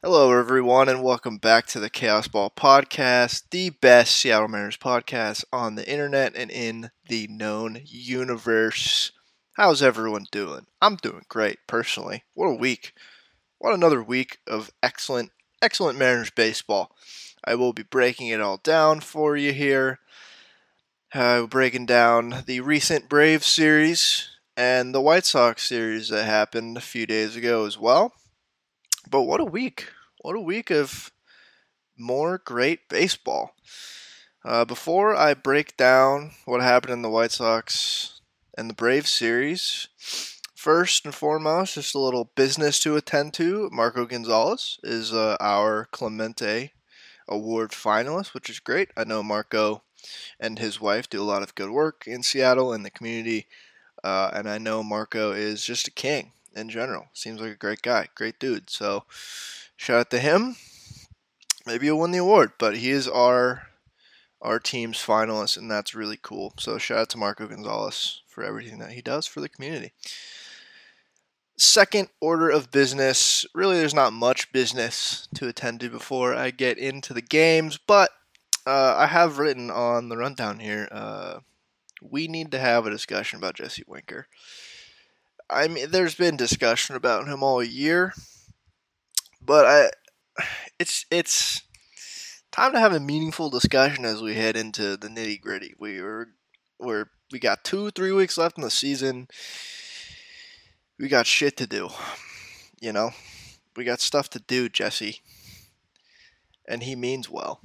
Hello, everyone, and welcome back to the Chaos Ball Podcast, the best Seattle Mariners podcast on the internet and in the known universe. How's everyone doing? I'm doing great, personally. What a week. What another week of excellent, excellent Mariners baseball. I will be breaking it all down for you here. Uh, breaking down the recent Braves series and the White Sox series that happened a few days ago as well. But what a week. What a week of more great baseball. Uh, before I break down what happened in the White Sox and the Braves series, first and foremost, just a little business to attend to. Marco Gonzalez is uh, our Clemente Award finalist, which is great. I know Marco and his wife do a lot of good work in Seattle and the community, uh, and I know Marco is just a king in general. Seems like a great guy, great dude. So, shout out to him. Maybe he'll win the award, but he is our our team's finalist, and that's really cool. So, shout out to Marco Gonzalez for everything that he does for the community. Second order of business. Really, there's not much business to attend to before I get into the games, but uh, I have written on the rundown here. Uh, we need to have a discussion about Jesse Winker. I mean, there's been discussion about him all year, but I, it's it's time to have a meaningful discussion as we head into the nitty gritty. We are we're we got two three weeks left in the season. We got shit to do, you know. We got stuff to do, Jesse, and he means well.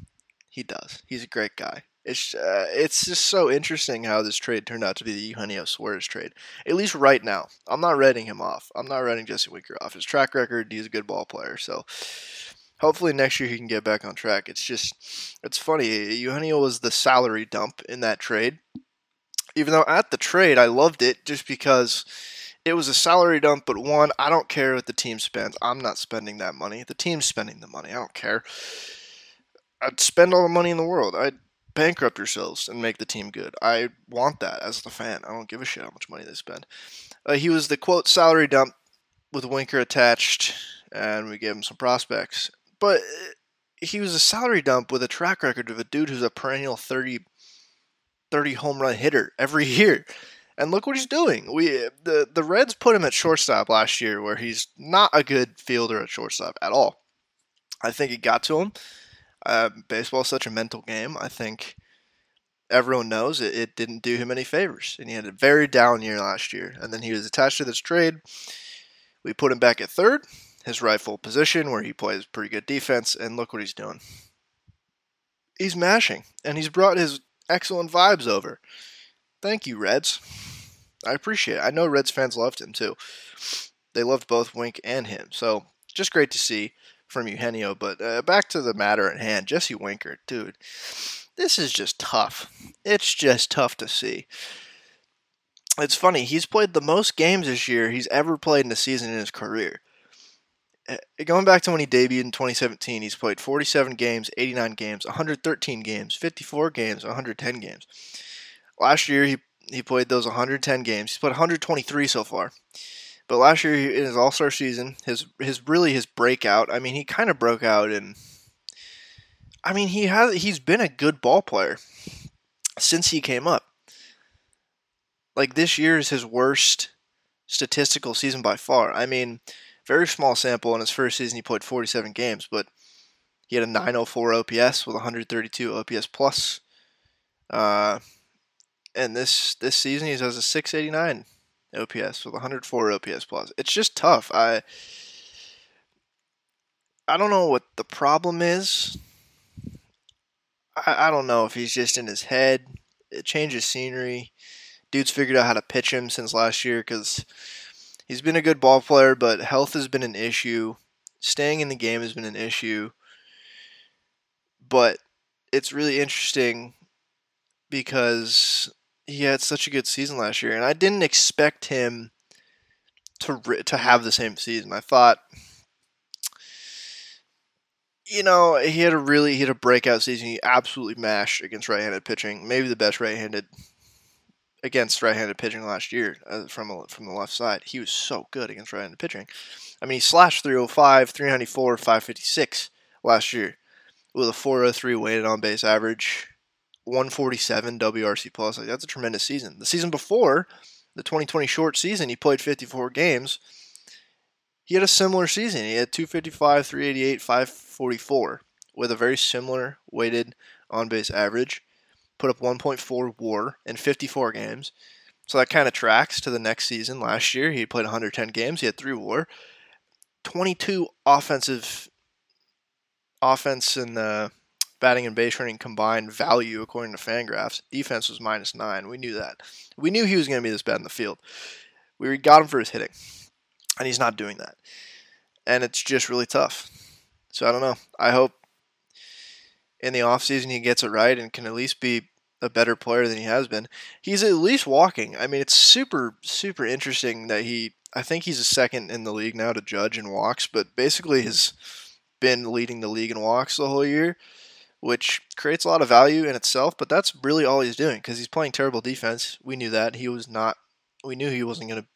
He does. He's a great guy. It's uh, it's just so interesting how this trade turned out to be the Eugenio Suarez trade. At least right now, I'm not writing him off. I'm not writing Jesse Winker off. His track record, he's a good ball player. So hopefully next year he can get back on track. It's just it's funny. Eugenio was the salary dump in that trade. Even though at the trade I loved it just because it was a salary dump, but one, I don't care what the team spends. I'm not spending that money. The team's spending the money. I don't care. I'd spend all the money in the world. I'd bankrupt yourselves and make the team good. I want that as the fan. I don't give a shit how much money they spend. Uh, he was the quote salary dump with Winker attached, and we gave him some prospects. But uh, he was a salary dump with a track record of a dude who's a perennial 30, 30 home run hitter every year. And look what he's doing. We the the Reds put him at shortstop last year, where he's not a good fielder at shortstop at all. I think it got to him. Uh, baseball is such a mental game. I think everyone knows it, it didn't do him any favors. And he had a very down year last year. And then he was attached to this trade. We put him back at third, his rightful position, where he plays pretty good defense. And look what he's doing. He's mashing. And he's brought his excellent vibes over. Thank you, Reds. I appreciate it. I know Reds fans loved him too. They loved both Wink and him. So just great to see from Eugenio. But uh, back to the matter at hand, Jesse Winker, dude, this is just tough. It's just tough to see. It's funny, he's played the most games this year he's ever played in a season in his career. Uh, going back to when he debuted in 2017, he's played 47 games, 89 games, 113 games, 54 games, 110 games. Last year, he, he played those 110 games. He's played 123 so far. But last year in his All Star season, his his really his breakout. I mean, he kind of broke out, and I mean he has he's been a good ball player since he came up. Like this year is his worst statistical season by far. I mean, very small sample in his first season. He played 47 games, but he had a 904 OPS with 132 OPS plus. Uh, and this this season he has a 689 OPS with 104 OPS plus. It's just tough. I I don't know what the problem is. I, I don't know if he's just in his head. It changes scenery. Dude's figured out how to pitch him since last year because he's been a good ball player, but health has been an issue. Staying in the game has been an issue. But it's really interesting because he had such a good season last year, and I didn't expect him to to have the same season. I thought, you know, he had a really he had a breakout season. He absolutely mashed against right-handed pitching, maybe the best right-handed against right-handed pitching last year uh, from a, from the left side. He was so good against right-handed pitching. I mean, he slashed 305, 394, 556 last year with a 403 weighted on base average, 147 WRC plus. Like that's a tremendous season. The season before, the 2020 short season, he played 54 games. He had a similar season. He had 255, 388, 544 with a very similar weighted on base average. Put up 1.4 WAR in 54 games. So that kind of tracks to the next season. Last year, he played 110 games. He had three WAR, 22 offensive offense and uh, batting and base running combined value according to Fangraphs. Defense was minus nine. We knew that. We knew he was going to be this bad in the field. We got him for his hitting, and he's not doing that. And it's just really tough. So I don't know. I hope in the offseason he gets it right and can at least be a better player than he has been. He's at least walking. I mean, it's super, super interesting that he. I think he's a second in the league now to judge in walks, but basically has been leading the league in walks the whole year which creates a lot of value in itself. But that's really all he's doing because he's playing terrible defense. We knew that he was not. We knew he wasn't going to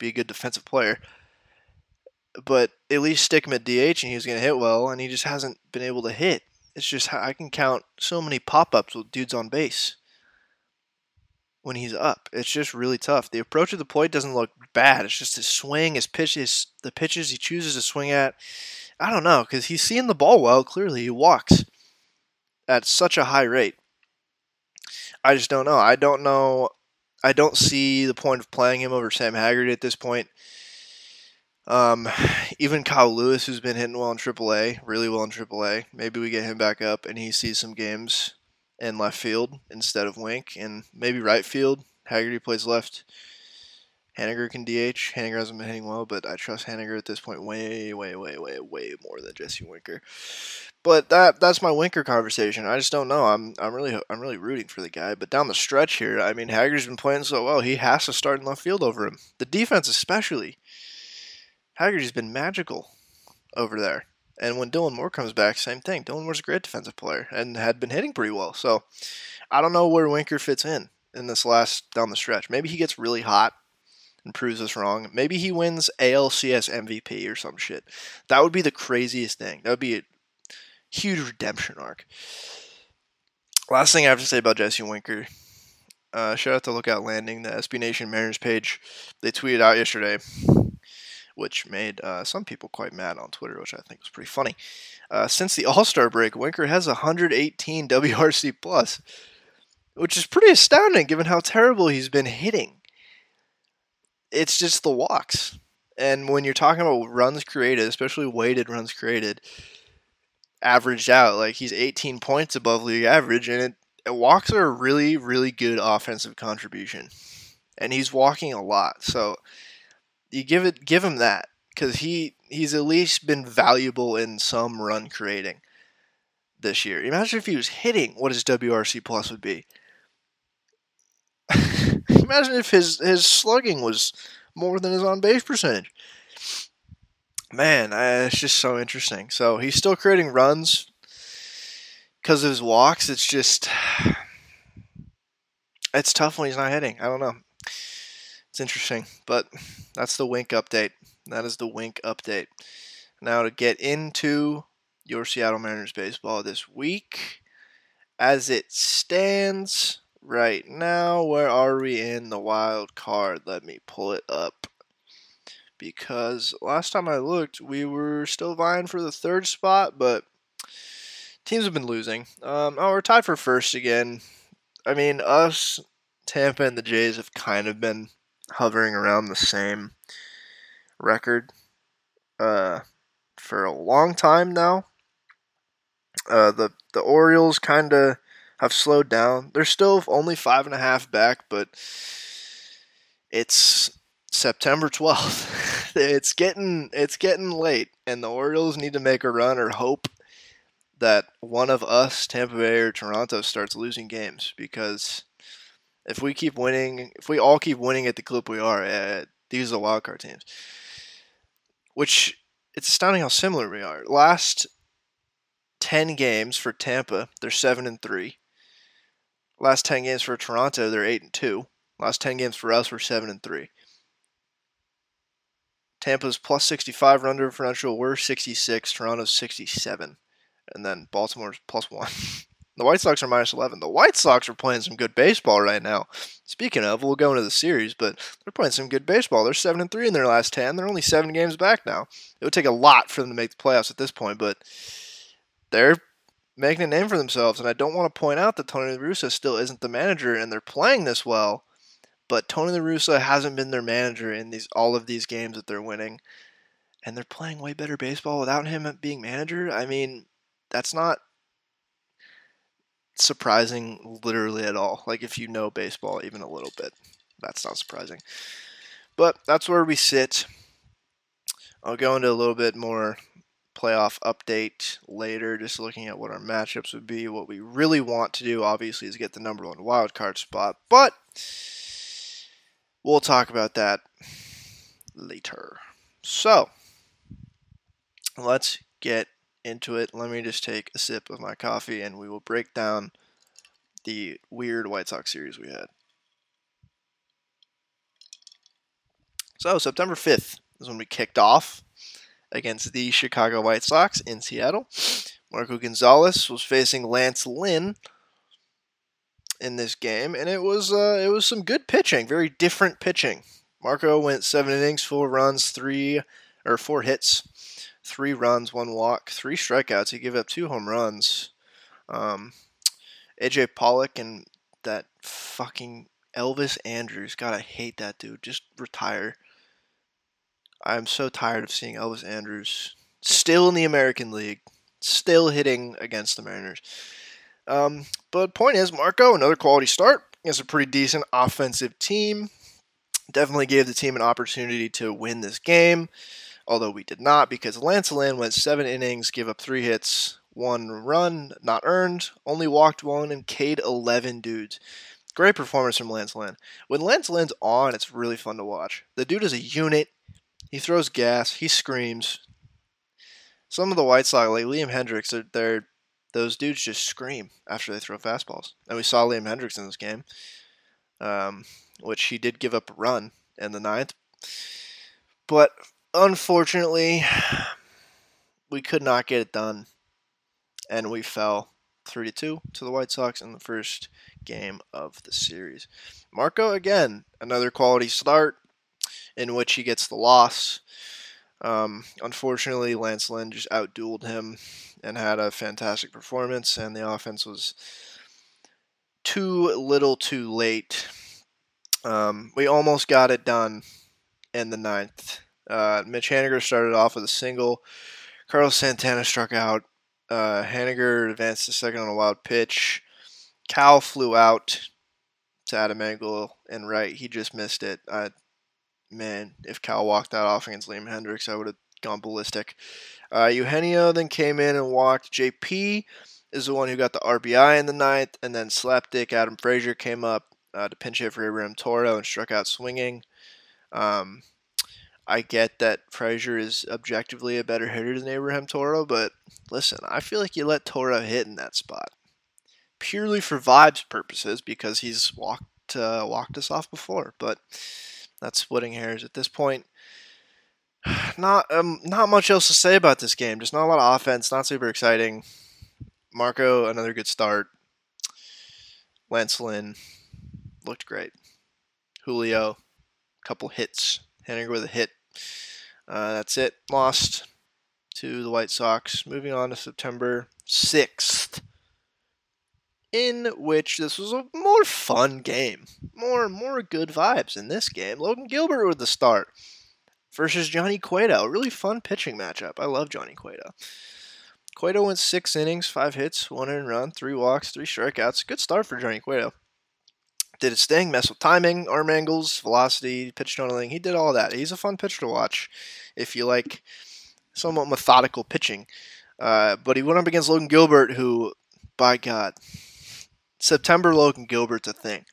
be a good defensive player. But at least stick him at DH and he was going to hit well, and he just hasn't been able to hit. It's just I can count so many pop ups with dudes on base when he's up. It's just really tough. The approach of the plate doesn't look bad. It's just his swing, his pitches, the pitches he chooses to swing at. I don't know because he's seeing the ball well. Clearly, he walks at such a high rate. I just don't know. I don't know. I don't see the point of playing him over Sam Haggerty at this point. Um, even Kyle Lewis, who's been hitting well in AAA, really well in AAA, maybe we get him back up and he sees some games in left field instead of Wink, and maybe right field. Haggerty plays left. Haniger can DH. Haniger hasn't been hitting well, but I trust Haniger at this point way, way, way, way, way more than Jesse Winker. But that that's my Winker conversation. I just don't know. I'm I'm really I'm really rooting for the guy. But down the stretch here, I mean, Haggerty's been playing so well. He has to start in left field over him. The defense, especially. Haggerty's been magical over there. And when Dylan Moore comes back, same thing. Dylan Moore's a great defensive player and had been hitting pretty well. So I don't know where Winker fits in in this last down the stretch. Maybe he gets really hot and proves us wrong. Maybe he wins ALCS MVP or some shit. That would be the craziest thing. That would be a huge redemption arc. Last thing I have to say about Jesse Winker. Uh, shout out to Lookout Landing, the SB Nation Mariners page. They tweeted out yesterday, which made uh, some people quite mad on Twitter, which I think was pretty funny. Uh, since the All Star break, Winker has 118 WRC plus, which is pretty astounding given how terrible he's been hitting it's just the walks. And when you're talking about runs created, especially weighted runs created, averaged out, like he's 18 points above league average, and it, it walks are a really, really good offensive contribution. And he's walking a lot, so you give it, give him that because he he's at least been valuable in some run creating this year. Imagine if he was hitting what his WRC plus would be. Imagine if his his slugging was more than his on base percentage. Man, uh, it's just so interesting. So he's still creating runs because of his walks. It's just it's tough when he's not hitting. I don't know. It's interesting, but that's the wink update. That is the wink update. Now to get into your Seattle Mariners baseball this week, as it stands, right now. Where are we in the wild card? Let me pull it up. Because last time I looked, we were still vying for the third spot, but teams have been losing. Um, oh, we're tied for first again. I mean, us, Tampa, and the Jays have kind of been hovering around the same record uh, for a long time now. Uh, the the Orioles kind of have slowed down. They're still only five and a half back, but it's September 12th. it's getting it's getting late, and the Orioles need to make a run or hope that one of us, Tampa Bay or Toronto, starts losing games because if we keep winning, if we all keep winning at the clip we are, uh, these are the wildcard teams. Which it's astounding how similar we are. Last ten games for Tampa, they're seven and three. Last ten games for Toronto, they're eight and two. Last 10 games for us were 7 and 3. Tampa's plus 65 run differential. We're 66. Toronto's 67. And then Baltimore's plus 1. the White Sox are minus 11. The White Sox are playing some good baseball right now. Speaking of, we'll go into the series, but they're playing some good baseball. They're 7 and 3 in their last 10. They're only 7 games back now. It would take a lot for them to make the playoffs at this point, but they're making a name for themselves. And I don't want to point out that Tony La Russa still isn't the manager, and they're playing this well but Tony La Russa hasn't been their manager in these all of these games that they're winning, and they're playing way better baseball without him being manager. I mean, that's not surprising literally at all. Like if you know baseball even a little bit, that's not surprising. But that's where we sit. I'll go into a little bit more playoff update later, just looking at what our matchups would be. What we really want to do, obviously, is get the number one wild card spot. But We'll talk about that later. So, let's get into it. Let me just take a sip of my coffee and we will break down the weird White Sox series we had. So, September 5th is when we kicked off against the Chicago White Sox in Seattle. Marco Gonzalez was facing Lance Lynn, in this game, and it was uh, it was some good pitching, very different pitching. Marco went seven innings, four runs, three or four hits, three runs, one walk, three strikeouts. He gave up two home runs. Um, AJ Pollock and that fucking Elvis Andrus. God, I hate that dude. Just retire. I'm so tired of seeing Elvis Andrus still in the American League, still hitting against the Mariners. Um, but point is, Marco, another quality start against a pretty decent offensive team. Definitely gave the team an opportunity to win this game, although we did not because Lance Lynn went seven innings, gave up three hits, one run not earned, only walked one, and K'd 11 dudes. Great performance from Lance Lynn. When Lance Lynn's on, it's really fun to watch. The dude is a unit. He throws gas. He screams. Some of the White Sox, like Liam Hendriks, they're, they're those dudes just scream after they throw fastballs. And we saw Liam Hendriks in this game, um, which he did give up a run in the ninth. But unfortunately, we could not get it done, and we fell 3 to 2 to the White Sox in the first game of the series. Marco, again, another quality start in which he gets the loss. Um, unfortunately, Lance Lynn just outdueled him and had a fantastic performance, and the offense was too little too late. Um, we almost got it done in the ninth. Uh, Mitch Haniger started off with a single. Carlos Santana struck out. Uh, Haniger advanced to second on a wild pitch. Cal flew out to Adam Engel and right. He just missed it. Uh, man, if Cal walked that off against Liam Hendriks, I would have gone ballistic. Uh, Eugenio then came in and walked. JP is the one who got the RBI in the ninth, and then slapdick Adam Frazier came up uh, to pinch hit for Abraham Toro and struck out swinging. Um, I get that Frazier is objectively a better hitter than Abraham Toro, but listen, I feel like you let Toro hit in that spot purely for vibes purposes because he's walked uh, walked us off before. But that's splitting hairs at this point. Not um, not much else to say about this game. Just not a lot of offense. Not super exciting. Marco, another good start. Lance Lynn looked great. Julio, couple hits. Henry with a hit. Uh, that's it. Lost to the White Sox. Moving on to September 6th in which this was a more fun game, more more good vibes in this game. Logan Gilbert with the start versus Johnny Cueto, a really fun pitching matchup. I love Johnny Cueto. Cueto went six innings, five hits, one in run, three walks, three strikeouts. Good start for Johnny Cueto. Did his thing, mess with timing, arm angles, velocity, pitch totaling. He did all that. He's a fun pitcher to watch if you like somewhat methodical pitching. Uh, but he went up against Logan Gilbert, who, by God, September Logan Gilbert's a thing.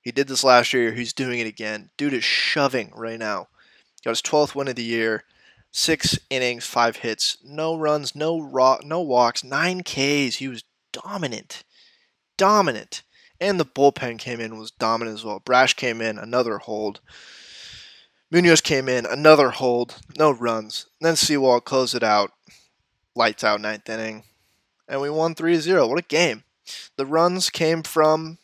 He did this last year. He's doing it again. Dude is shoving right now. Got his 12th win of the year. Six innings, five hits, no runs, no raw, no walks, nine Ks. He was dominant, dominant. And the bullpen came in was dominant as well. Brash came in, another hold. Munoz came in, another hold, no runs. then Sewald closed it out, lights out ninth inning, and we won 3 0. What a game. The runs came from,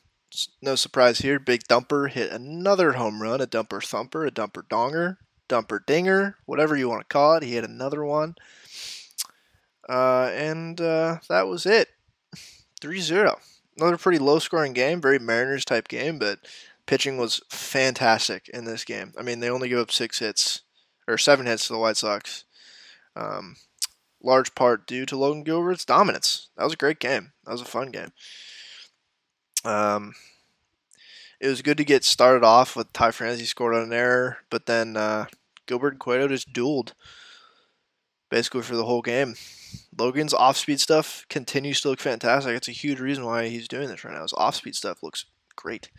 no surprise here, Big Dumper hit another home run, a dumper thumper, a dumper donger, dumper dinger, whatever you want to call it. He hit another one. Uh, and uh, that was it 3 0. Another pretty low scoring game, very Mariners type game, but pitching was fantastic in this game. I mean, they only gave up six hits or seven hits to the White Sox. Um, large part due to Logan Gilbert's dominance. That was a great game. That was a fun game. Um, it was good to get started off with Ty France scored on an error, but then uh, Gilbert and Cueto just dueled basically for the whole game. Logan's off speed stuff continues to look fantastic. It's a huge reason why he's doing this right now. His off speed stuff looks great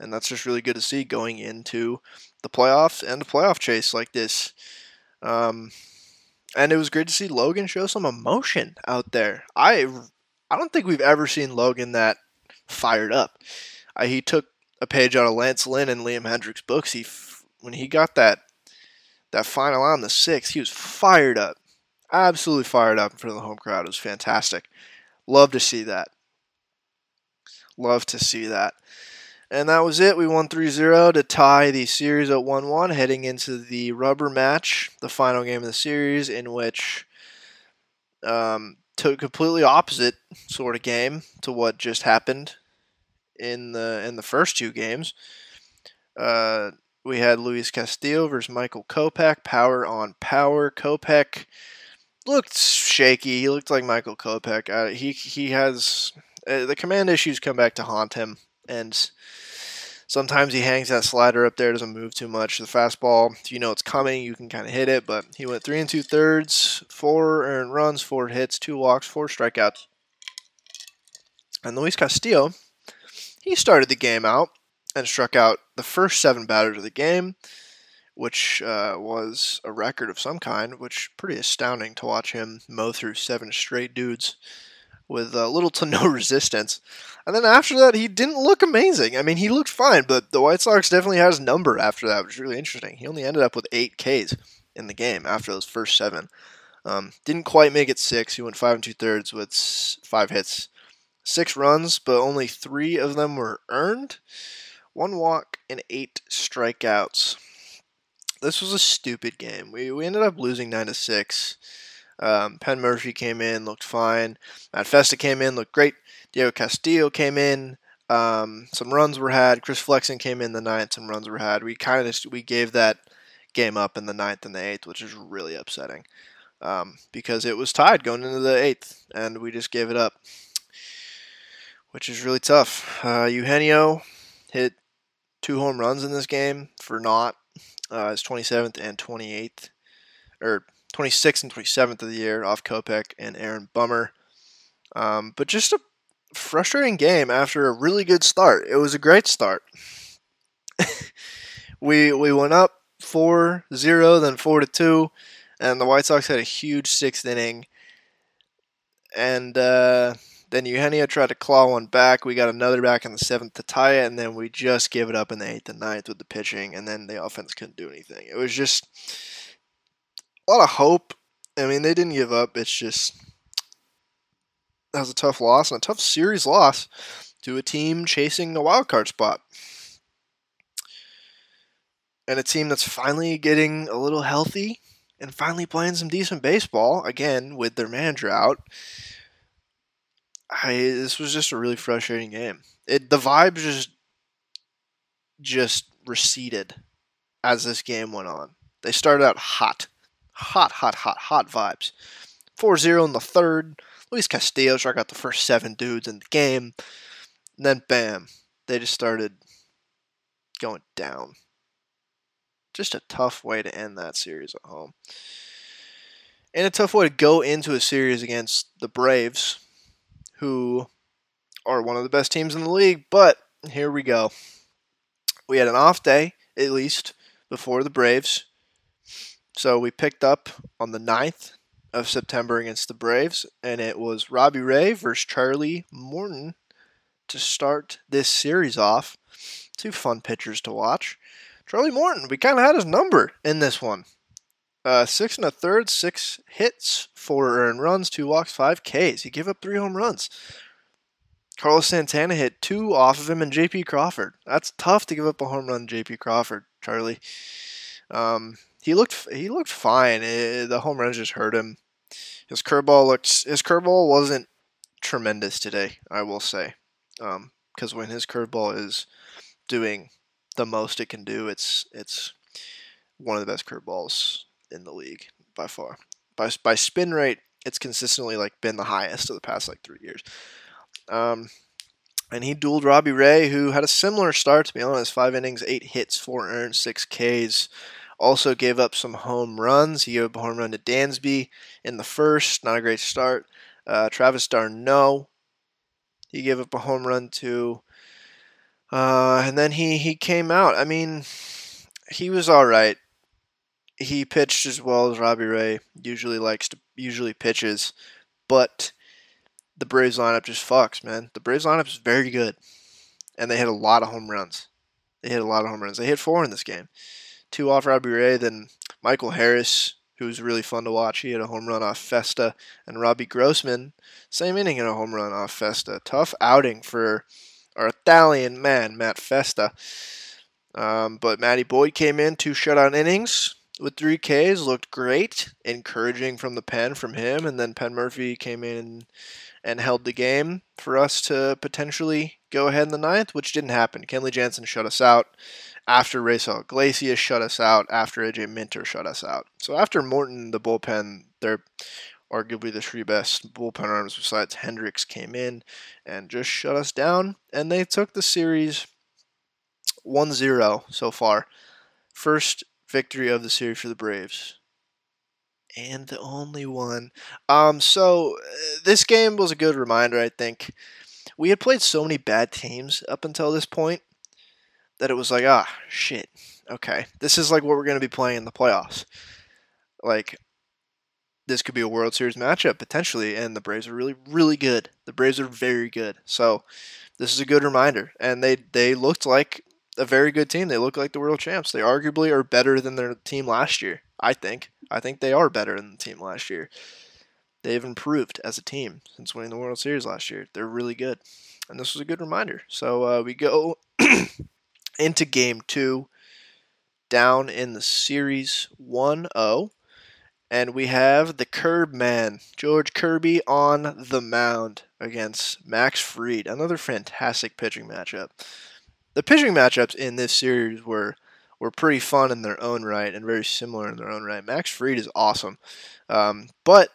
and that's just really good to see going into the playoffs and the playoff chase like this. Um, and it was great to see Logan show some emotion out there. I I don't think we've ever seen Logan that fired up. I, he took a page out of Lance Lynn and Liam Hendriks' books. He when he got that that final on the sixth, he was fired up, absolutely fired up in front of the home crowd. It was fantastic. Love to see that. Love to see that. And that was it. We won 3 0 to tie the series at 1 1, heading into the rubber match, the final game of the series, in which um, completely opposite sort of game to what just happened in the in the first two games. Uh, we had Luis Castillo versus Michael Kopech, power on power. Kopech looked shaky. He looked like Michael Kopech. Uh, he he has uh, the command issues come back to haunt him, and Sometimes he hangs that slider up there, doesn't move too much. The fastball, if you know it's coming, you can kind of hit it. But he went three and two thirds, four earned runs, four hits, two walks, four strikeouts. And Luis Castillo, he started the game out and struck out the first seven batters of the game, which uh, was a record of some kind, which pretty astounding to watch him mow through seven straight dudes with uh, little to no resistance. And then after that, he didn't look amazing. I mean, he looked fine, but the White Sox definitely had his number after that, which was really interesting. He only ended up with eight Ks in the game after those first seven. Um, didn't quite make it six. He went five and two thirds with five hits, six runs, but only three of them were earned. One walk and eight strikeouts. This was a stupid game. We, we ended up losing nine to six. Um, Penn Murfee came in, looked fine. Matt Festa came in, looked great. Diego Castillo came in. Um, some runs were had. Chris Flexen came in the ninth. Some runs were had. We kind of we gave that game up in the ninth and the eighth, which is really upsetting um, because it was tied going into the eighth, and we just gave it up, which is really tough. Uh, Eugenio hit two home runs in this game for not uh, his 27th and 28th, or 26th and 27th of the year off Kopech and Aaron Bummer. Um, but just a frustrating game after a really good start. It was a great start. we we went up 4-0, then 4 to 2, and the White Sox had a huge sixth inning. And uh, then Eugenio tried to claw one back. We got another back in the seventh to tie it, and then we just gave it up in the eighth and ninth with the pitching, and then the offense couldn't do anything. It was just a lot of hope. I mean, they didn't give up. It's just that was a tough loss and a tough series loss to a team chasing a wild card spot. And a team that's finally getting a little healthy and finally playing some decent baseball again with their manager out. I this was just a really frustrating game. It the vibes just just receded as this game went on. They started out hot hot, hot, hot, hot vibes. 4 0 in the third. Luis Castillo struck out the first seven dudes in the game. And then, bam, they just started going down. Just a tough way to end that series at home. And a tough way to go into a series against the Braves, who are one of the best teams in the league. But here we go. We had an off day, at least, before the Braves. So we picked up on the 9th of September against the Braves, and it was Robbie Ray versus Charlie Morton to start this series off. Two fun pitchers to watch. Charlie Morton, we kind of had his number in this one. Uh, six and a third, six hits, four earned runs, two walks, five Ks. He gave up three home runs. Carlos Santana hit two off of him and JP Crawford. That's tough to give up a home run, JP Crawford, Charlie. Um, he looked he looked fine. It, the home runs just hurt him. His curveball looked his curveball wasn't tremendous today. I will say, because um, when his curveball is doing the most it can do, it's it's one of the best curveballs in the league by far. By by spin rate, it's consistently like been the highest of the past like three years. Um, and he dueled Robbie Ray, who had a similar start, to be honest. Five innings, eight hits, four earned, six Ks. Also gave up some home runs. He gave up a home run to Dansby in the first. Not a great start. Uh, Travis d'Arnaud, he gave up a home run to. Uh, and then he, he came out. I mean, he was all right. He pitched as well as Robbie Ray usually likes to usually pitches, but the Braves lineup just fucks, man. The Braves lineup is very good, and they hit a lot of home runs. They hit a lot of home runs. They hit four in this game, two off Robbie Ray. Then Michael Harris, who was really fun to watch, he had a home run off Festa, and Robbie Grossman, same inning, and a home run off Festa. Tough outing for our Italian man, Matt Festa. Um, but Matty Boyd came in two shutout innings with three Ks, looked great, encouraging from the pen from him, and then Penn Murfee came in and held the game for us to potentially go ahead in the ninth, which didn't happen. Kenley Jansen shut us out after Raisel Iglesias shut us out, after AJ Minter shut us out. So after Morton, the bullpen, they're arguably the three best bullpen arms besides Hendriks came in and just shut us down, and they took the series 1-0 so far. First victory of the series for the Braves and the only one. Um, so uh, this game was a good reminder, I think. We had played so many bad teams up until this point that it was like, ah, shit. Okay, this is like what we're going to be playing in the playoffs. Like, this could be a World Series matchup potentially, and the Braves are really, really good. The Braves are very good. So, this is a good reminder, and they they looked like a very good team. They look like the world champs. They arguably are better than their team last year. I think. I think they are better than the team last year. They've improved as a team since winning the World Series last year. They're really good. And this was a good reminder. So uh, we go into game two, down in the series 1 0. And we have the Curb Man, George Kirby, on the mound against Max Fried. Another fantastic pitching matchup. The pitching matchups in this series were were pretty fun in their own right and very similar in their own right. Max Fried is awesome, um, but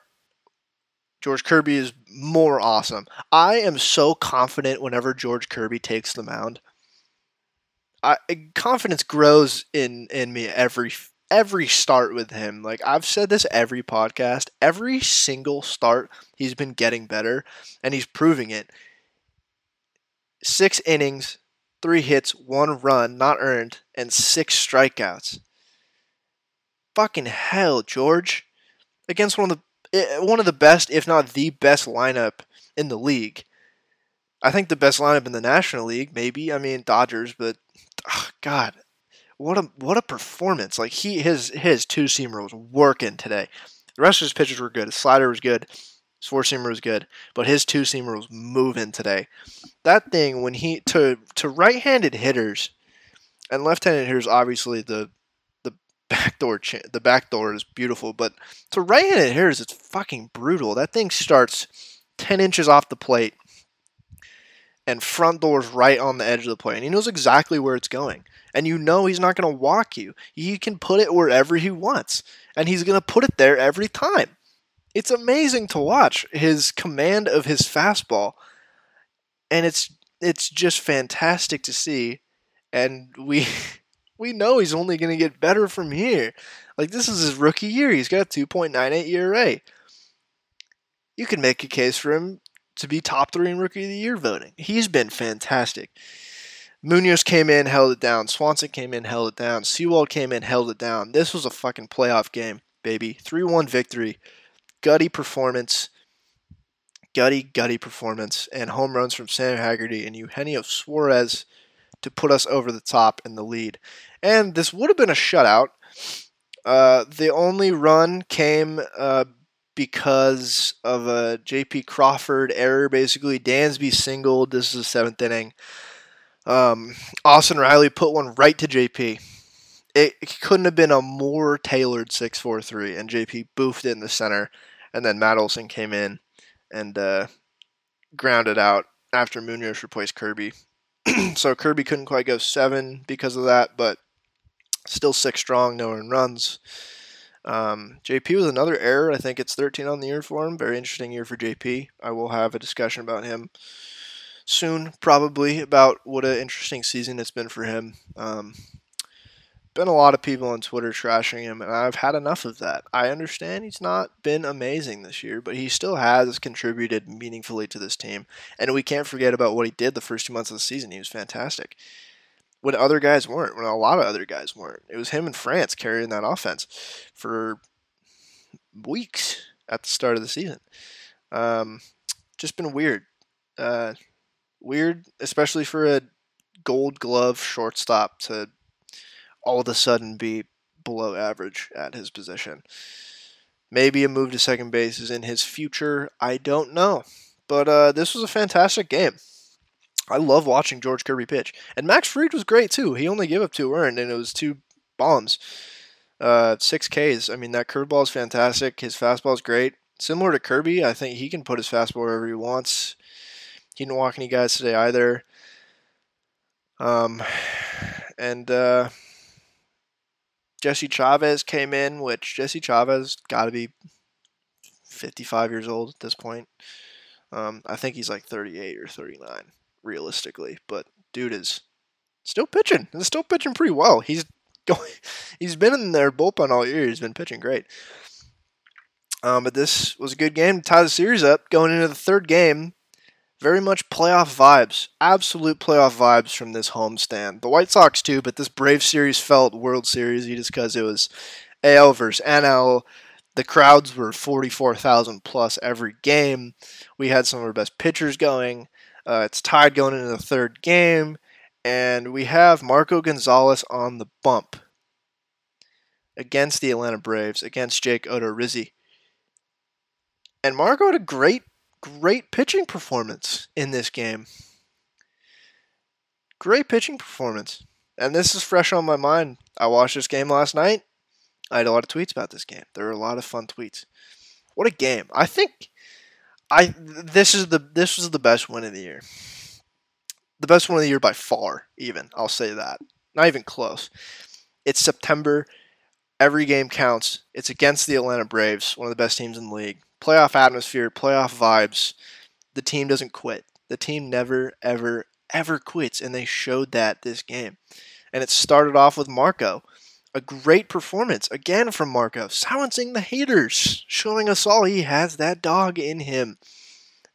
George Kirby is more awesome. I am so confident whenever George Kirby takes the mound. I, confidence grows in in me every every start with him. Like I've said this every podcast, every single start he's been getting better and he's proving it. 6 innings, three hits, one run not earned, and six strikeouts. Fucking hell, George! Against one of the eh, one of the best, if not the best lineup in the league. I think the best lineup in the National League, maybe. I mean Dodgers, but oh, God, what a what a performance! Like he his his two seamer was working today. The rest of his pitches were good. His slider was good. His four seamer was good, but his two seamer was moving today. That thing when he to to right-handed hitters and left-handed hitters, obviously the the backdoor the backdoor is beautiful, but to right-handed hitters, it's fucking brutal. That thing starts ten inches off the plate and front doors right on the edge of the plate, and he knows exactly where it's going. And you know he's not going to walk you. He can put it wherever he wants, and he's going to put it there every time it's amazing to watch his command of his fastball, and it's it's just fantastic to see. And we we know he's only going to get better from here. Like this is his rookie year. He's got a 2.98 ERA. You can make a case for him to be top three in rookie of the year voting. He's been fantastic. Munoz came in, held it down. Swanson came in, held it down. Sewald came in, held it down. This was a fucking playoff game, baby. 3 1 victory gutty performance. gutty, gutty performance and home runs from Sam Haggerty and Eugenio Suarez to put us over the top in the lead. And this would have been a shutout. Uh, the only run came uh, because of a J.P. Crawford error. Basically, Dansby singled. This is the seventh inning. Um, Austin Riley put one right to JP. It, couldn't have been a more tailored 6 4 3, and JP boofed it in the center. And then Matt Olson came in and uh, grounded out after Munoz replaced Kirby. so Kirby couldn't quite go seven because of that, but still six strong, no one runs. Um, JP was another error. I think it's 13 on the year for him. Very interesting year for JP. I will have a discussion about him soon, probably, about what an interesting season it's been for him. Um, been a lot of people on Twitter trashing him, and I've had enough of that. I understand he's not been amazing this year, but he still has contributed meaningfully to this team. And we can't forget about what he did the first two months of the season. He was fantastic. When other guys weren't, when a lot of other guys weren't. It was him and France carrying that offense for weeks at the start of the season. Um, just been weird. Uh, weird, especially for a gold glove shortstop to all of a sudden be below average at his position. Maybe a move to second base is in his future. I don't know. But uh, this was a fantastic game. I love watching George Kirby pitch. And Max Fried was great too. He only gave up two earned, and it was two bombs. Uh, six Ks. I mean, that curveball is fantastic. His fastball is great. Similar to Kirby, I think he can put his fastball wherever he wants. He didn't walk any guys today either. Um, and uh, Jesse Chavez came in, which Jesse Chavez got to be 55 years old at this point. Um, I think he's like 38 or 39, realistically. But dude is still pitching. He's still pitching pretty well. He's going. He's been in their bullpen all year. He's been pitching great. Um, but this was a good game to tie the series up. Going into the third game, very much playoff vibes, absolute playoff vibes from this homestand. The White Sox too, but this Brave series felt World Series just because it was AL versus NL. The crowds were 44,000 plus every game. We had some of our best pitchers going. Uh, it's tied going into the third game, and we have Marco Gonzalez on the bump against the Atlanta Braves, against Jake Odorizzi. And Marco had a great great pitching performance in this game. Great pitching performance. And this is fresh on my mind. I watched this game last night. I had a lot of tweets about this game. There were a lot of fun tweets. What a game. I think I this is the this was the best win of the year. The best win of the year by far, even. I'll say that. Not even close. It's September. Every game counts. It's against the Atlanta Braves, one of the best teams in the league playoff atmosphere, playoff vibes. The team doesn't quit. The team never, ever, ever quits, and they showed that this game. And it started off with Marco. A great performance again from Marco, silencing the haters, showing us all he has that dog in him.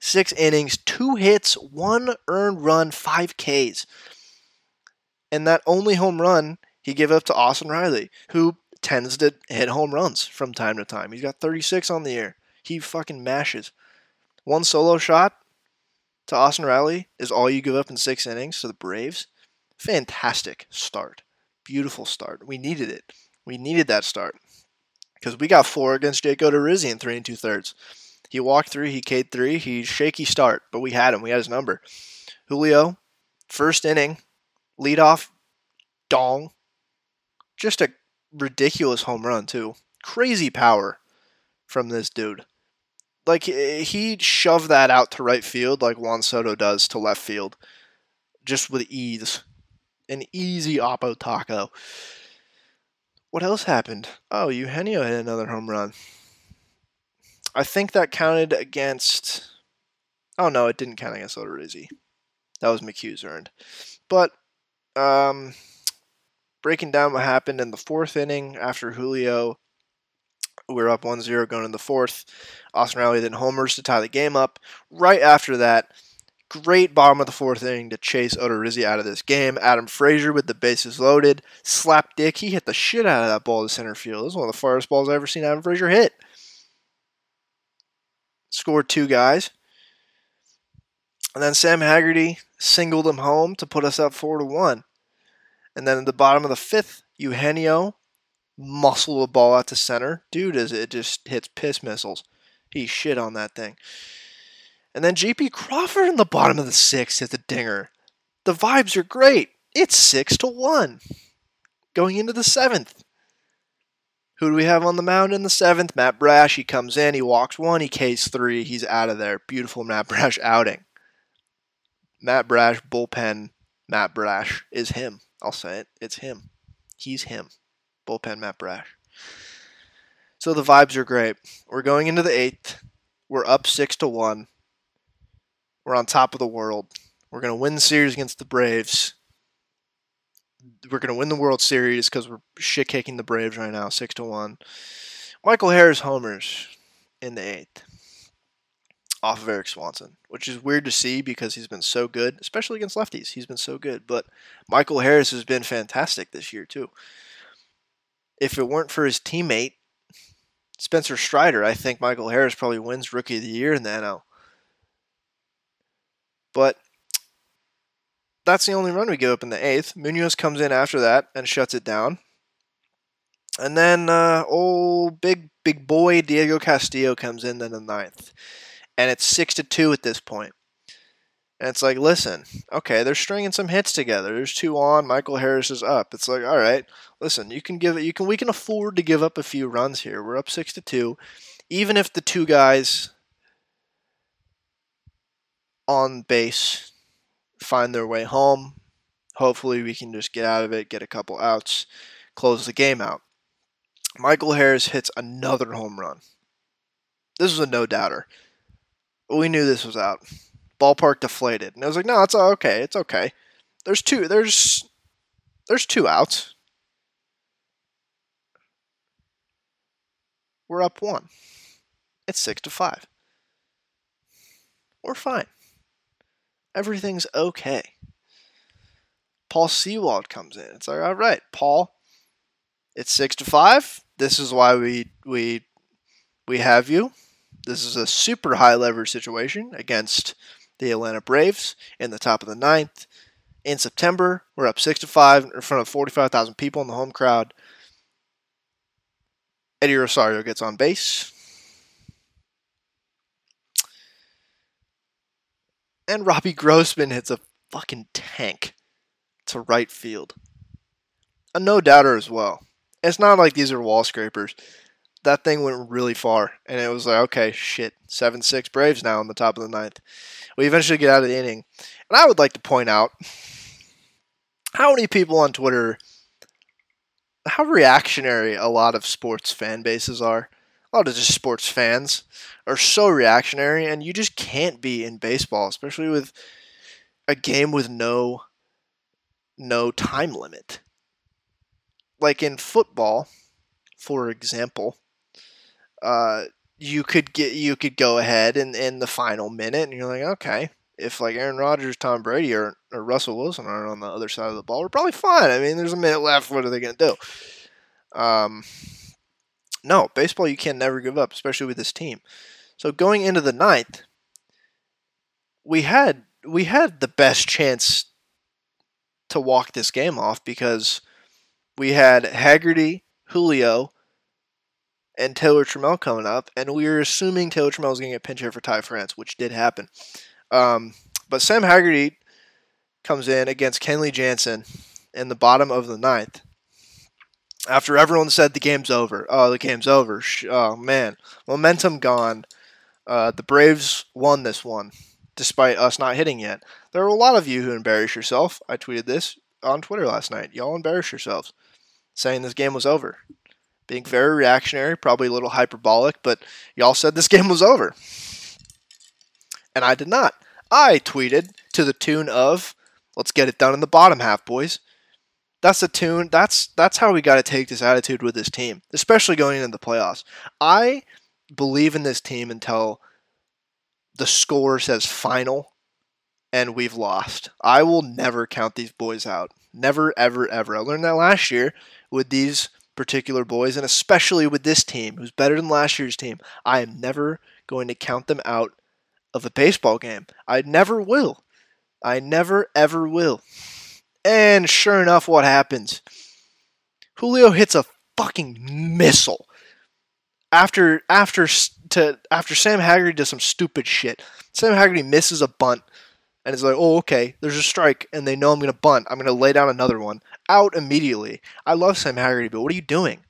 Six innings, two hits, one earned run, five Ks. And that only home run he gave up to Austin Riley, who tends to hit home runs from time to time. He's got 36 on the year. He fucking mashes. One solo shot to Austin Riley is all you give up in six innings to the Braves. Fantastic start. Beautiful start. We needed it. We needed that start. Because we got four against Jake Odorizzi in three and two thirds. He walked three, he K'd three, he shaky start, but we had him. We had his number. Julio, first inning, lead off, dong. Just a ridiculous home run, too. Crazy power from this dude like eh, he shoved that out to right field like Juan Soto does to left field, just with ease, an easy oppo taco. What else happened? Oh, Eugenio hit another home run. I think that counted against. Oh no, it didn't count against Odorizzi. That was McHugh's earned. But um, breaking down what happened in the fourth inning after Julio we are up 1-0 going in the fourth. Austin Riley then homers to tie the game up. Right after that, great bottom of the fourth inning to chase Odorizzi out of this game. Adam Frazier with the bases loaded. Slap dick. He hit the shit out of that ball to center field. This is one of the farthest balls I've ever seen Adam Frazier hit. Scored two guys. And then Sam Haggerty singled him home to put us up 4 to 1. And then at the bottom of the fifth, Eugenio muscle the ball out to center. Dude, as it just hits piss missiles. He shit on that thing. And then JP Crawford in the bottom of the sixth hits a dinger. The vibes are great. It's six to one. Going into the seventh. Who do we have on the mound in the seventh? Matt Brash. He comes in, he walks one, he Ks three, he's out of there. Beautiful Matt Brash outing. Matt Brash, bullpen Matt Brash is him. I'll say it. It's him. He's him. Bullpen Matt Brash. So the vibes are great. We're going into the eighth. We're up six to one. We're on top of the world. We're going to win the series against the Braves. We're going to win the World Series because we're shit kicking the Braves right now, six to one. Michael Harris homers in the eighth off of Erik Swanson, which is weird to see because he's been so good, especially against lefties. He's been so good, but Michael Harris has been fantastic this year too. If it weren't for his teammate Spencer Strider, I think Michael Harris probably wins Rookie of the Year in the NL. But that's the only run we give up in the eighth. Munoz comes in after that and shuts it down. And then uh, old big big boy Diego Castillo comes in then the ninth and it's six to two at this point. And it's like, listen, okay, they're stringing some hits together. There's two on. Michael Harris is up. It's like, all right, listen, you can give it. You can. We can afford to give up a few runs here. We're up six to two, even if the two guys on base find their way home. Hopefully, we can just get out of it, get a couple outs, close the game out. Michael Harris hits another home run. This was a no doubter we knew this was out. Ballpark deflated. And I was like, no, it's okay. It's okay. There's two there's there's two outs. We're up one. It's six to five. We're fine. Everything's okay. Paul Sewald comes in. It's like, all right, Paul, it's six to five. This is why we we we have you. This is a super high leverage situation against the Atlanta Braves in the top of the ninth. In September, we're up six to five in front of 45,000 people in the home crowd. Eddie Rosario gets on base. And Robbie Grossman hits a fucking tank to right field. A no doubter as well. It's not like these are wall scrapers that thing went really far, and it was like, okay, shit, seven six Braves now on the top of the ninth. We eventually get out of the inning, and I would like to point out how many people on Twitter, how reactionary a lot of sports fan bases are. A lot of just sports fans are so reactionary, and you just can't be in baseball, especially with a game with no no time limit. Like in football, for example, uh, you could get you could go ahead in, in the final minute, and you're like, okay, if like Aaron Rodgers, Tom Brady, or, or Russell Wilson are on the other side of the ball, we're probably fine. I mean, there's a minute left. What are they to do? Um, no, baseball you can never give up, especially with this team. So going into the ninth, we had we had the best chance to walk this game off because we had Haggerty, Julio, and Taylor Trammell coming up, and we were assuming Taylor Trammell was going to get pinch hit for Ty France, which did happen. Um, but Sam Haggerty comes in against Kenley Jansen in the bottom of the ninth. After everyone said the game's over, oh the game's over. Oh man, momentum gone. Uh, the Braves won this one, despite us not hitting yet. There were a lot of you who embarrass yourself. I tweeted this on Twitter last night. Y'all embarrassed yourselves, saying this game was over being very reactionary, probably a little hyperbolic, but y'all said this game was over. And I did not. I tweeted to the tune of let's get it done in the bottom half, boys. That's the tune. That's that's how we got to take this attitude with this team, especially going into the playoffs. I believe in this team until the score says final and we've lost. I will never count these boys out. Never ever ever. I learned that last year with these particular boys, and especially with this team, who's better than last year's team, I am never going to count them out of a baseball game. I never will. I never ever will. And sure enough, what happens? Julio hits a fucking missile after after to after Sam Haggerty does some stupid shit. Sam Haggerty misses a bunt and it's like, oh, okay, there's a strike, and they know I'm going to bunt. I'm going to lay down another one. Out immediately. I love Sam Haggerty, but what are you doing?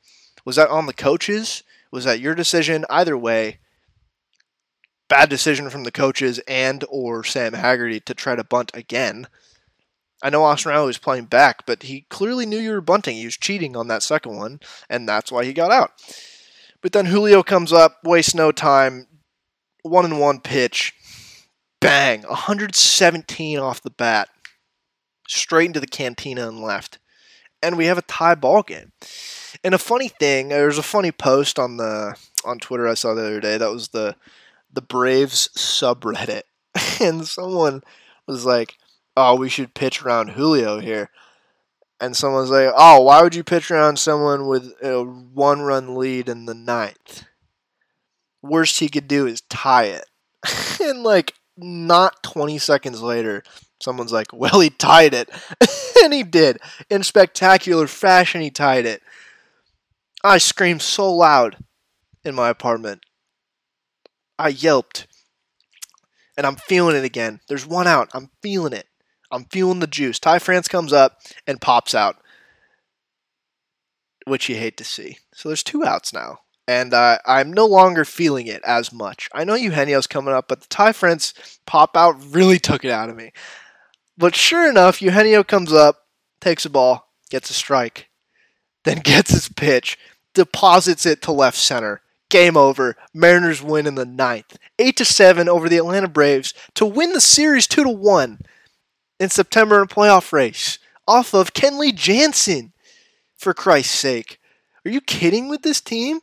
Was that on the coaches? Was that your decision? Either way, bad decision from the coaches and or Sam Haggerty to try to bunt again. I know Austin Riley was playing back, but he clearly knew you were bunting. He was cheating on that second one, and that's why he got out. But then Julio comes up, wastes no time, one and one pitch, bang, 117 off the bat, straight into the cantina and left. And we have a tie ball game. And a funny thing, there's a funny post on the on Twitter I saw the other day. That was the the Braves subreddit, and someone was like, "Oh, we should pitch around Julio here." And someone's like, "Oh, why would you pitch around someone with a one-run lead in the ninth? Worst he could do is tie it." and like, not 20 seconds later, someone's like, well, he tied it. and he did. In spectacular fashion, he tied it. I screamed so loud in my apartment. I yelped. And I'm feeling it again. There's one out. I'm feeling it. I'm feeling the juice. Ty France comes up and pops out, which you hate to see. So there's two outs now and uh, I'm no longer feeling it as much. I know Eugenio's coming up, but the Ty France pop out really took it out of me. But sure enough, Eugenio comes up, takes a ball, gets a strike, then gets his pitch, deposits it to left center. Game over. Mariners win in the ninth, eight to seven over the Atlanta Braves to win the series two to one in September in a playoff race off of Kenley Jansen. For Christ's sake, are you kidding with this team?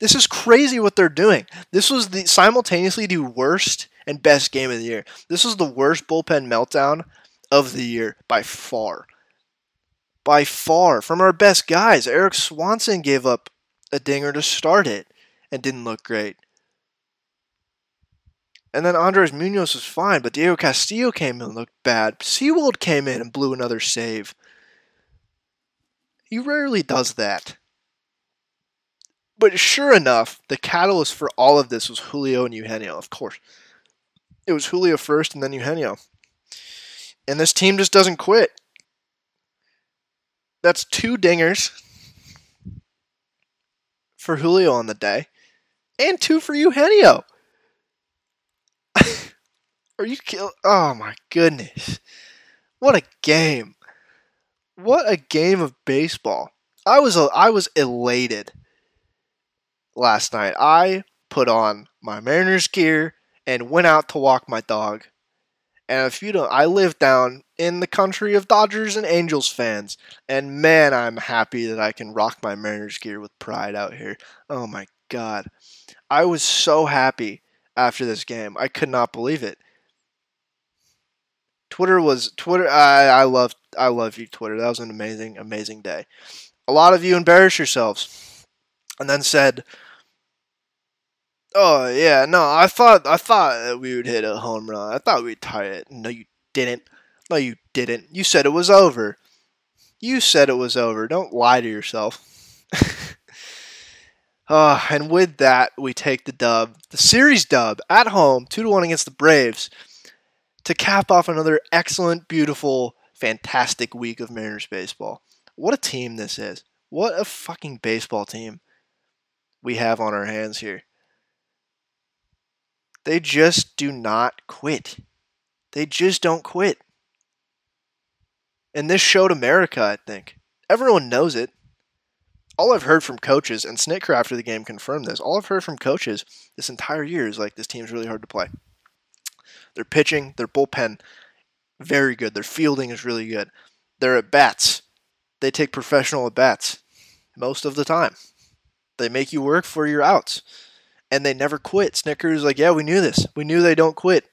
This is crazy what they're doing. This was the simultaneously the worst and best game of the year. This was the worst bullpen meltdown of the year by far. By far. From our best guys, Erik Swanson gave up a dinger to start it and didn't look great. And then Andres Munoz was fine, but Diego Castillo came in and looked bad. Sewald came in and blew another save. He rarely does that. But sure enough, the catalyst for all of this was Julio and Eugenio, of course. It was Julio first and then Eugenio. And this team just doesn't quit. That's two dingers for Julio on the day, and two for Eugenio. Are you kill? Oh my goodness! What a game! What a game of baseball! I was I was elated last night. I put on my Mariners gear and went out to walk my dog. And if you don't, I live down in the country of Dodgers and Angels fans, and man, I'm happy that I can rock my Mariners gear with pride out here. Oh my god, I was so happy after this game. I could not believe it. Twitter was Twitter. I I love I love you, Twitter. That was an amazing amazing day. A lot of you embarrassed yourselves, and then said Oh yeah, no, I thought I thought we would hit a home run. I thought we'd tie it. No, you didn't. No, you didn't. You said it was over. You said it was over. Don't lie to yourself. uh, and with that, we take the dub, the series dub at home, two to one against the Braves, to cap off another excellent, beautiful, fantastic week of Mariners baseball. What a team this is! What a fucking baseball team we have on our hands here. They just do not quit. They just don't quit. And this showed America, I think. Everyone knows it. All I've heard from coaches, and Snitker after the game confirmed this, all I've heard from coaches this entire year is like, this team's really hard to play. Their pitching, their bullpen, very good. Their fielding is really good. Their at bats, they take professional at bats most of the time. They make you work for your outs and they never quit. Snitker is like, yeah, we knew this. We knew they don't quit.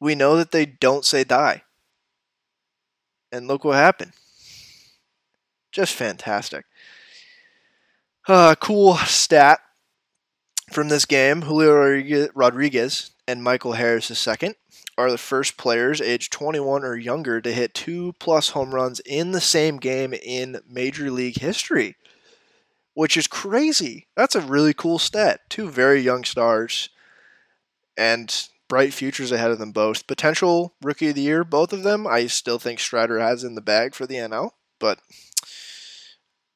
We know that they don't say die. And look what happened. Just fantastic. Uh, cool stat From this game, Julio Rodriguez and Michael Harris II are the first players aged 21 or younger to hit two plus home runs in the same game in Major League history, which is crazy. That's a really cool stat. Two very young stars and bright futures ahead of them both. Potential rookie of the year, both of them. I still think Strider has in the bag for the NL, but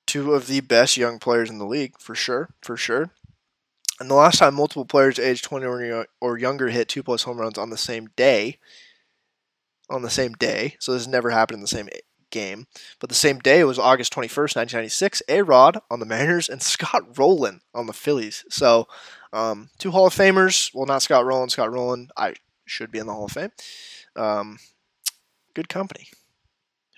two of the best young players in the league for sure, for sure. And the last time multiple players aged 20 or younger hit two plus home runs on the same day, on the same day, so this has never happened in the same game, but the same day was August 21st, 1996, A Rod on the Mariners and Scott Rolen on the Phillies. So, um, two Hall of Famers. Well, not Scott Rolen. Scott Rolen, I should be in the Hall of Fame. Um, good company.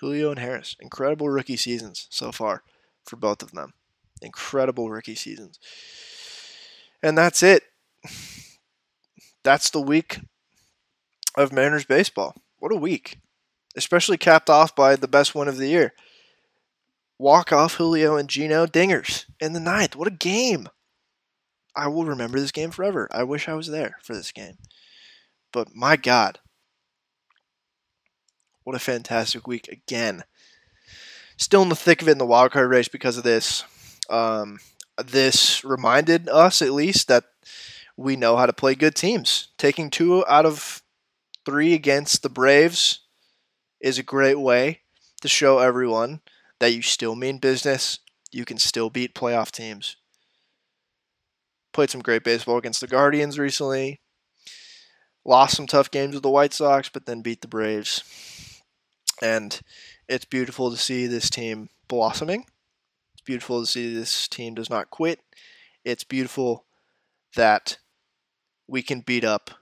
Julio and Harris. Incredible rookie seasons so far for both of them. Incredible rookie seasons. And that's it. That's the week of Mariners baseball. What a week. Especially capped off by the best win of the year. Walk off Julio and Geno Dingers in the ninth. What a game. I will remember this game forever. I wish I was there for this game. But my God. What a fantastic week again. Still in the thick of it in the wild card race because of this. Um, this reminded us, at least, that we know how to play good teams. Taking two out of three against the Braves is a great way to show everyone that you still mean business. You can still beat playoff teams. Played some great baseball against the Guardians recently. Lost some tough games with the White Sox, but then beat the Braves. And it's beautiful to see this team blossoming beautiful to see this team does not quit. It's beautiful that we can beat up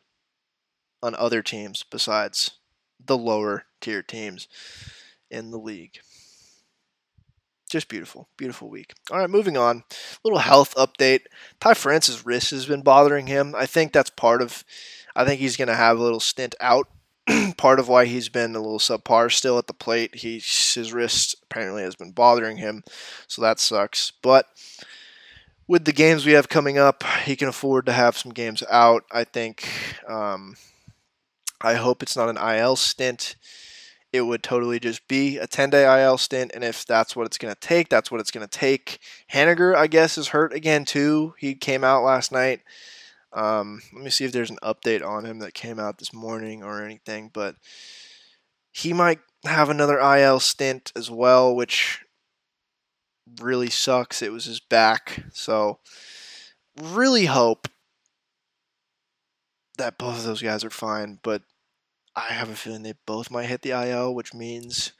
on other teams besides the lower tier teams in the league. Just beautiful, beautiful week. All right, moving on. Little health update. Ty France's wrist has been bothering him. I think that's part of. I think he's going to have a little stint out part of why he's been a little subpar still at the plate. He's, his wrist apparently has been bothering him, so that sucks. But with the games we have coming up, he can afford to have some games out. I think. Um, I hope it's not an IL stint. It would totally just be a 10 day IL stint, and if that's what it's going to take, that's what it's going to take. Haniger, I guess, is hurt again, too. He came out last night. Um, let me see if there's an update on him that came out this morning or anything, but he might have another IL stint as well, which really sucks. It was his back. So, really hope that both of those guys are fine, but I have a feeling they both might hit the IL, which means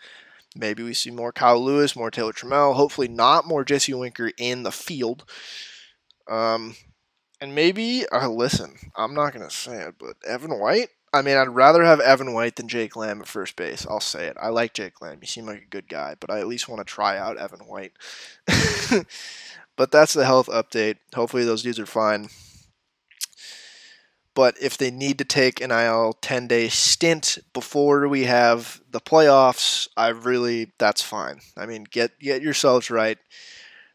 maybe we see more Kyle Lewis, more Taylor Trammell, hopefully not more Jesse Winker in the field. Um, and maybe, uh, listen, I'm not going to say it, but Evan White? I mean, I'd rather have Evan White than Jake Lamb at first base. I'll say it. I like Jake Lamb. He seemed like a good guy, but I at least want to try out Evan White. but that's the health update. Hopefully, those dudes are fine. But if they need to take an IL 10 day stint before we have the playoffs, I really, that's fine. I mean, get, get yourselves right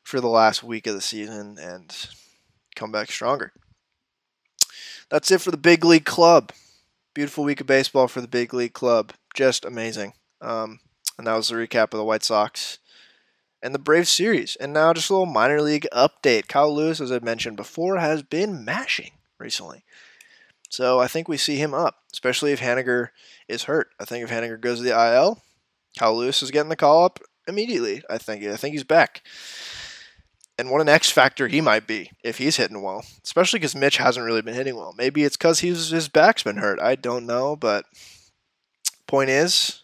for the last week of the season and come back stronger. That's it for the Big League Club. Beautiful week of baseball for the Big League Club. Just amazing. Um, and that was the recap of the White Sox and the Braves series. And now just a little minor league update. Kyle Lewis, as I mentioned before, has been mashing recently. So I think we see him up, especially if Haniger is hurt. I think if Haniger goes to the IL, Kyle Lewis is getting the call up immediately. I think. I think he's back and what an X factor he might be if he's hitting well, especially because Mitch hasn't really been hitting well. Maybe it's because his back's been hurt. I don't know, but point is,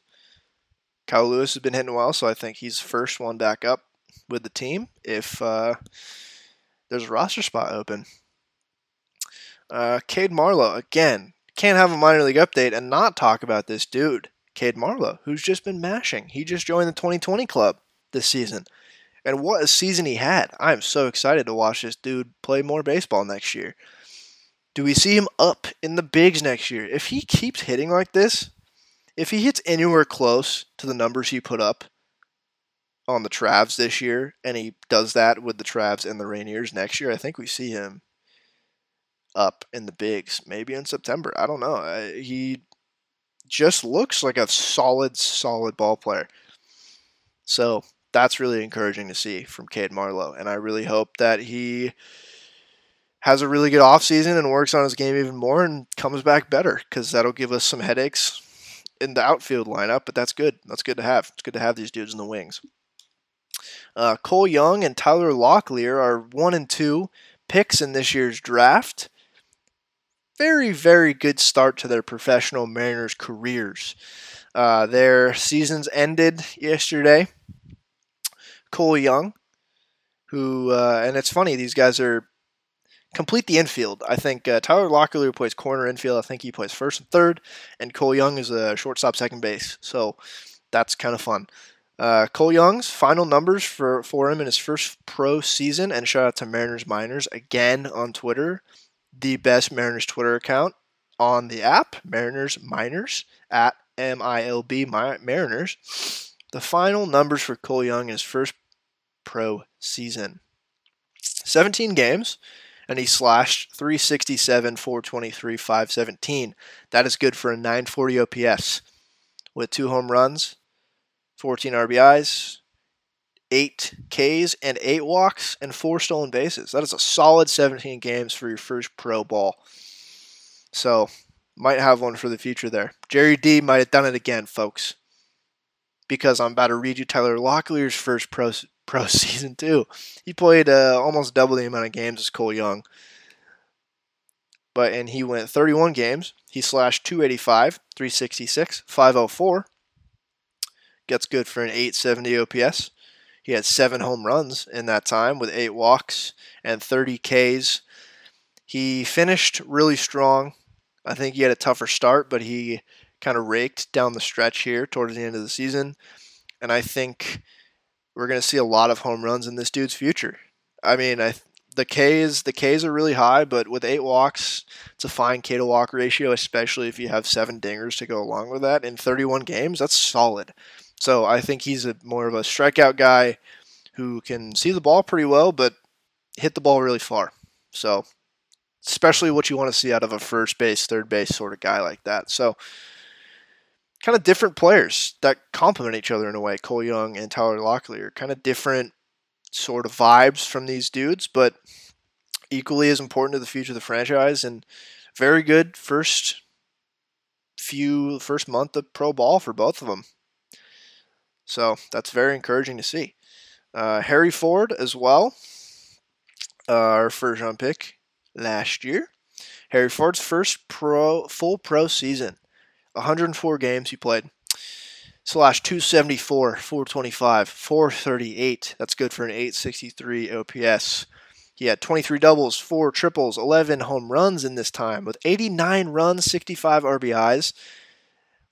Kyle Lewis has been hitting well, so I think he's first one back up with the team if uh, there's a roster spot open. Uh, Cade Marlowe again can't have a minor league update and not talk about this dude, Cade Marlowe, who's just been mashing. He just joined the 2020 club this season. And what a season he had. I'm so excited to watch this dude play more baseball next year. Do we see him up in the bigs next year? If he keeps hitting like this, if he hits anywhere close to the numbers he put up on the Travs this year, and he does that with the Travs and the Rainiers next year, I think we see him up in the bigs, maybe in September. I don't know. He just looks like a solid, solid ball player. So that's really encouraging to see from Cade Marlowe. And I really hope that he has a really good offseason and works on his game even more and comes back better because that'll give us some headaches in the outfield lineup. But that's good. That's good to have. It's good to have these dudes in the wings. Uh, Cole Young and Tyler Locklear are one and two picks in this year's draft. Very, very good start to their professional Mariners careers. Uh, their seasons ended yesterday. Cole Young, who, uh, and it's funny, these guys are complete the infield. I think uh, Tyler Locklear plays corner infield. I think he plays first and third, and Cole Young is a shortstop second base. So that's kind of fun. Uh, Cole Young's final numbers for, for him in his first pro season, and shout out to Mariners Minors again on Twitter, the best Mariners Twitter account on the app, Mariners Minors at M I L B Mariners. The final numbers for Cole Young in his first pro season 17 games, and he slashed 367, 423, 517. That is good for a 940 OPS with two home runs, 14 RBIs, 8 Ks, and 8 walks, and 4 stolen bases. That is a solid 17 games for your first pro ball. So, might have one for the future there. Jerry D might have done it again, folks. Because I'm about to read you Tyler Locklear's first pro, pro season, two. He played uh, almost double the amount of games as Cole Young. But, and he went 31 games. He slashed 285, 366, 504, Gets good for an 870 OPS. He had seven home runs in that time with eight walks and 30 Ks. He finished really strong. I think he had a tougher start, but he kind of raked down the stretch here towards the end of the season. And I think we're going to see a lot of home runs in this dude's future. I mean, I the K's the K's are really high, but with eight walks, it's a fine K to walk ratio, especially if you have seven dingers to go along with that in 31 games. That's solid. So I think he's a more of a strikeout guy who can see the ball pretty well, but hit the ball really far. So especially what you want to see out of a first base, third base sort of guy like that. So kind of different players that complement each other in a way. Cole Young and Tyler Locklear, are kind of different sort of vibes from these dudes, but equally as important to the future of the franchise and very good first few first month of pro ball for both of them. So that's very encouraging to see. Uh, Harry Ford as well, uh, our first round pick last year. Harry Ford's first pro full pro season, 104 games he played. Slash 274, 425, 438. That's good for an 863 OPS. He had 23 doubles, 4 triples, 11 home runs in this time with 89 runs, 65 RBIs.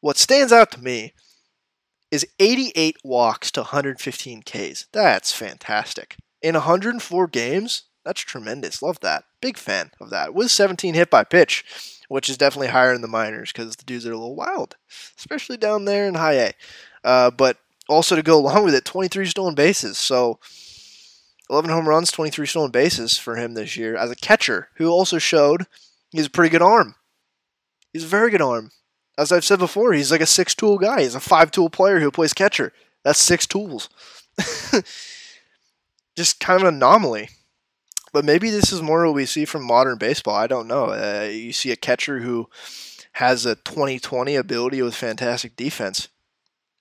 What stands out to me is 88 walks to 115 Ks. That's fantastic. In 104 games, that's tremendous. Love that. Big fan of that. With 17 hit by pitch, which is definitely higher in the minors because the dudes are a little wild, especially down there in high A. Uh, but also to go along with it, 23 stolen bases. So 11 home runs, 23 stolen bases for him this year as a catcher who also showed he's a pretty good arm. He's a very good arm as I've said before, he's like a six tool guy. He's a five tool player who plays catcher. That's six tools. Just kind of an anomaly. But maybe this is more what we see from modern baseball. I don't know. Uh, you see a catcher who has a 2020 ability with fantastic defense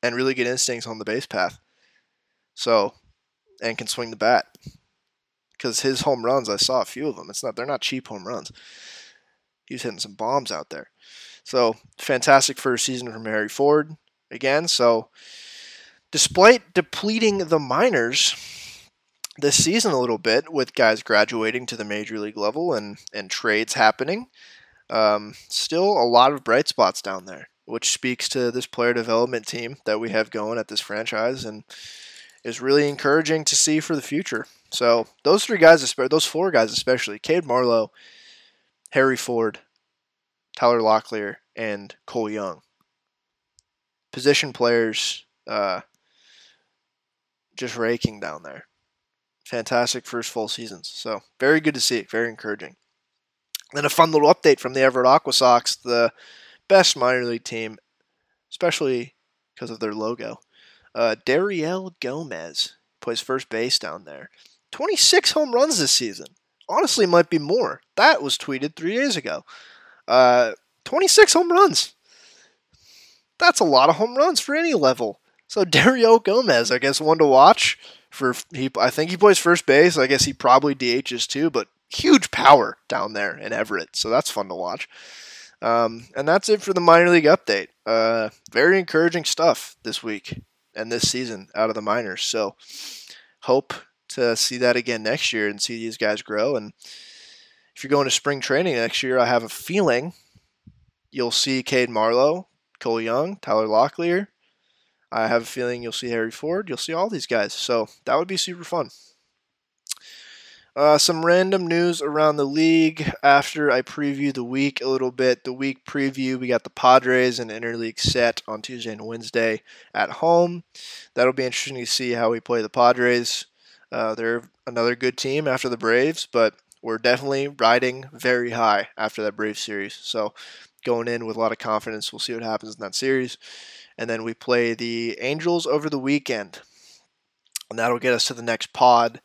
and really good instincts on the base path. So, and can swing the bat. Because his home runs, I saw a few of them. It's not they're not cheap home runs. He's hitting some bombs out there. So fantastic first season from Harry Ford again. So despite depleting the minors this season a little bit with guys graduating to the major league level and, and trades happening, um, still a lot of bright spots down there, which speaks to this player development team that we have going at this franchise and is really encouraging to see for the future. So those three guys, those four guys especially, Cade Marlowe, Harry Ford, Tyler Locklear, and Cole Young. Position players uh, just raking down there. Fantastic first full seasons. So, very good to see. it. Very encouraging. And a fun little update from the Everett Aqua Sox, the best minor league team, especially because of their logo. Uh, Dariel Gomez plays first base down there. 26 home runs this season. Honestly, might be more. That was tweeted three days ago. Uh, 26 home runs. That's a lot of home runs for any level. So Dario Gomez, I guess, one to watch. For he, I think he plays first base. I guess he probably DHs too, but huge power down there in Everett. So that's fun to watch. Um, and that's it for the minor league update. Uh, very encouraging stuff this week and this season out of the minors. So hope to see that again next year and see these guys grow. And if you're going to spring training next year, I have a feeling you'll see Cade Marlowe, Cole Young, Tyler Locklear. I have a feeling you'll see Harry Ford. You'll see all these guys. So that would be super fun. Uh, some random news around the league after I preview the week a little bit. The week preview, we got the Padres and interleague set on Tuesday and Wednesday at home. That'll be interesting to see how we play the Padres. Uh, they're another good team after the Braves, but we're definitely riding very high after that Braves series. So going in with a lot of confidence. We'll see what happens in that series. And then we play the Angels over the weekend. And that'll get us to the next pod.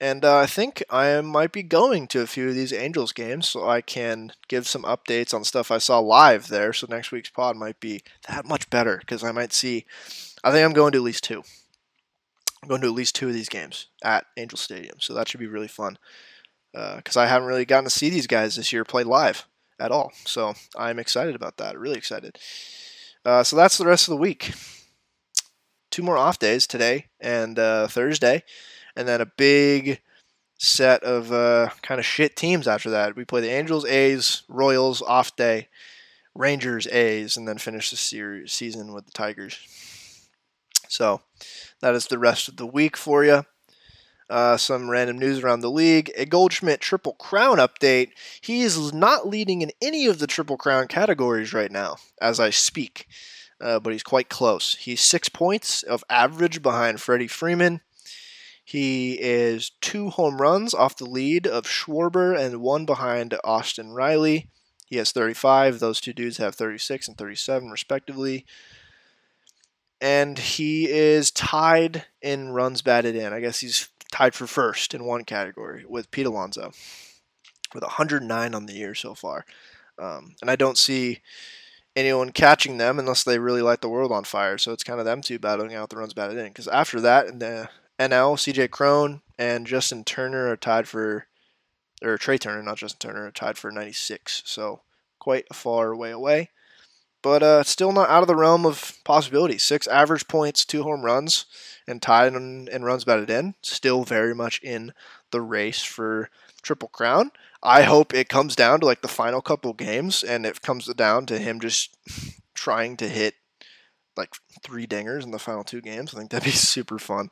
And uh, I think I might be going to a few of these Angels games so I can give some updates on stuff I saw live there. So next week's pod might be that much better because I might see. I think I'm going to at least two. I'm going to at least two of these games at Angel Stadium. So that should be really fun because uh, I haven't really gotten to see these guys this year play live at all. So I'm excited about that. Really excited. Uh, so that's the rest of the week. Two more off days today and uh, Thursday and then a big set of uh, kind of shit teams after that. We play the Angels, A's, Royals off day, Rangers, A's, and then finish the series season with the Tigers. So that is the rest of the week for you. Uh, some random news around the league. A Goldschmidt Triple Crown update. He is not leading in any of the Triple Crown categories right now as I speak, uh, but he's quite close. He's six points of average behind Freddie Freeman. He is two home runs off the lead of Schwarber and one behind Austin Riley. He has 35. Those two dudes have 36 and 37, respectively. And he is tied in runs batted in. I guess he's tied for first in one category with Pete Alonso with 109 on the year so far. Um, and I don't see anyone catching them unless they really light the world on fire. So it's kind of them two battling out the runs batted in. Because after that, in the NL, CJ Cron and Justin Turner are tied for, or Trea Turner, not Justin Turner, are tied for 96. So quite a far way away. But uh, still not out of the realm of possibility. Six average points, two home runs, and tied and, in runs batted in. Still very much in the race for Triple Crown. I hope it comes down to like the final couple games and it comes down to him just trying to hit like three dingers in the final two games. I think that'd be super fun.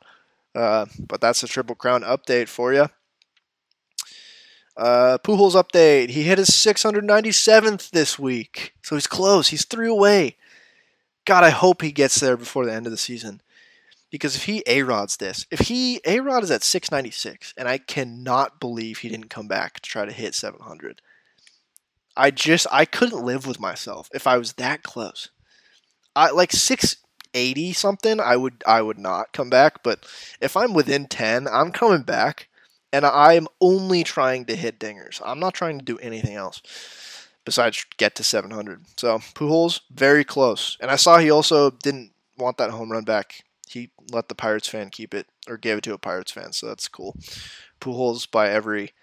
Uh, but that's the Triple Crown update for you. Uh, Pujols update. He hit his 697th this week, so he's close. He's three away. God, I hope he gets there before the end of the season. Because if he A Rods this, if he A Rod is at 696, and I cannot believe he didn't come back to try to hit 700. I just I couldn't live with myself if I was that close. I like 680 something, I would I would not come back. But if I'm within 10, I'm coming back, and I'm only trying to hit dingers. I'm not trying to do anything else besides get to 700. So Pujols very close, and I saw he also didn't want that home run back. He let the Pirates fan keep it or gave it to a Pirates fan, so that's cool. Pujols by every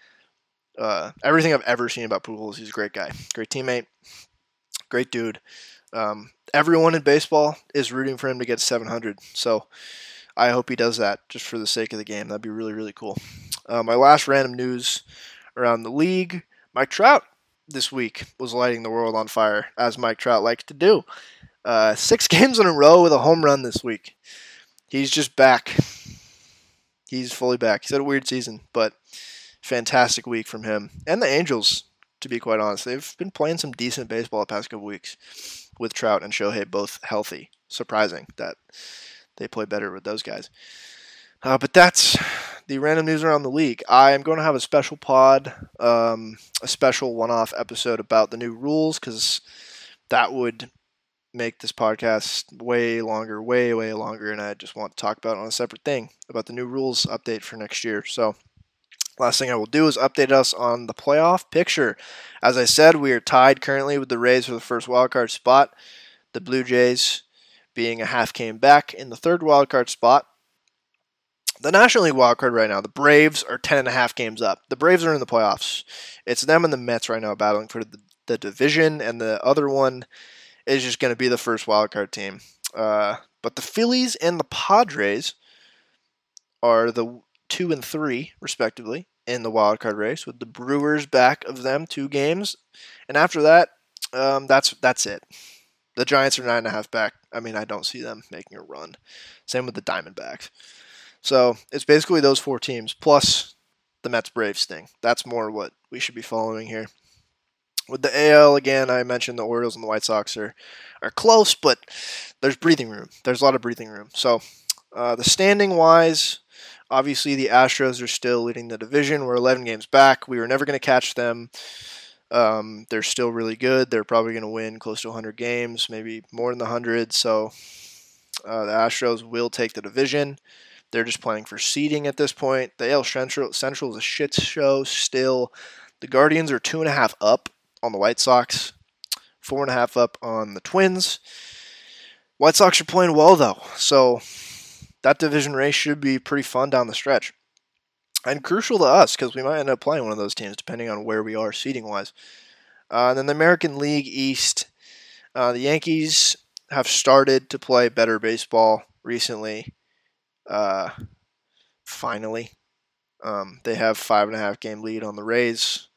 uh, everything I've ever seen about Pujols, he's a great guy, great teammate, great dude. Um, everyone in baseball is rooting for him to get 700. So I hope he does that just for the sake of the game. That'd be really, really cool. Uh, my last random news around the league Mike Trout this week was lighting the world on fire, as Mike Trout likes to do. Uh, six games in a row with a home run this week. He's just back. He's fully back. He's had a weird season, but fantastic week from him. And the Angels, to be quite honest. They've been playing some decent baseball the past couple weeks with Trout and Shohei both healthy. Surprising that they play better with those guys. Uh, but that's the random news around the league. I am going to have a special pod, um, a special one-off episode about the new rules because that would make this podcast way longer, way way longer, and I just want to talk about on a separate thing about the new rules update for next year. So. Last thing I will do is update us on the playoff picture. As I said, we are tied currently with the Rays for the first wildcard spot. The Blue Jays being a half game back in the third wildcard spot. The National League wildcard right now, the Braves are 10 and a half games up. The Braves are in the playoffs. It's them and the Mets right now battling for the, the division, and the other one is just going to be the first wildcard team. Uh, but the Phillies and the Padres are the two and three, respectively, in the wildcard race, with the Brewers back of them two games. And after that, um, that's that's it. The Giants are nine and a half back. I mean, I don't see them making a run. Same with the Diamondbacks. So it's basically those four teams plus the Mets Braves thing. That's more what we should be following here. With the AL again, I mentioned the Orioles and the White Sox are are close, but there's breathing room. There's a lot of breathing room. So uh, the standing wise, obviously the Astros are still leading the division. We're 11 games back. We were never going to catch them. Um, they're still really good. They're probably going to win close to 100 games, maybe more than the 100. So uh, the Astros will take the division. They're just playing for seeding at this point. The AL Central, Central is a shit show still. The Guardians are two and a half up on the White Sox, four and a half up on the Twins. White Sox are playing well though, so that division race should be pretty fun down the stretch. And crucial to us because we might end up playing one of those teams depending on where we are seating wise. Uh, and then the American League East, uh, the Yankees have started to play better baseball recently. Uh, finally, um, they have five and a half game lead on the Rays,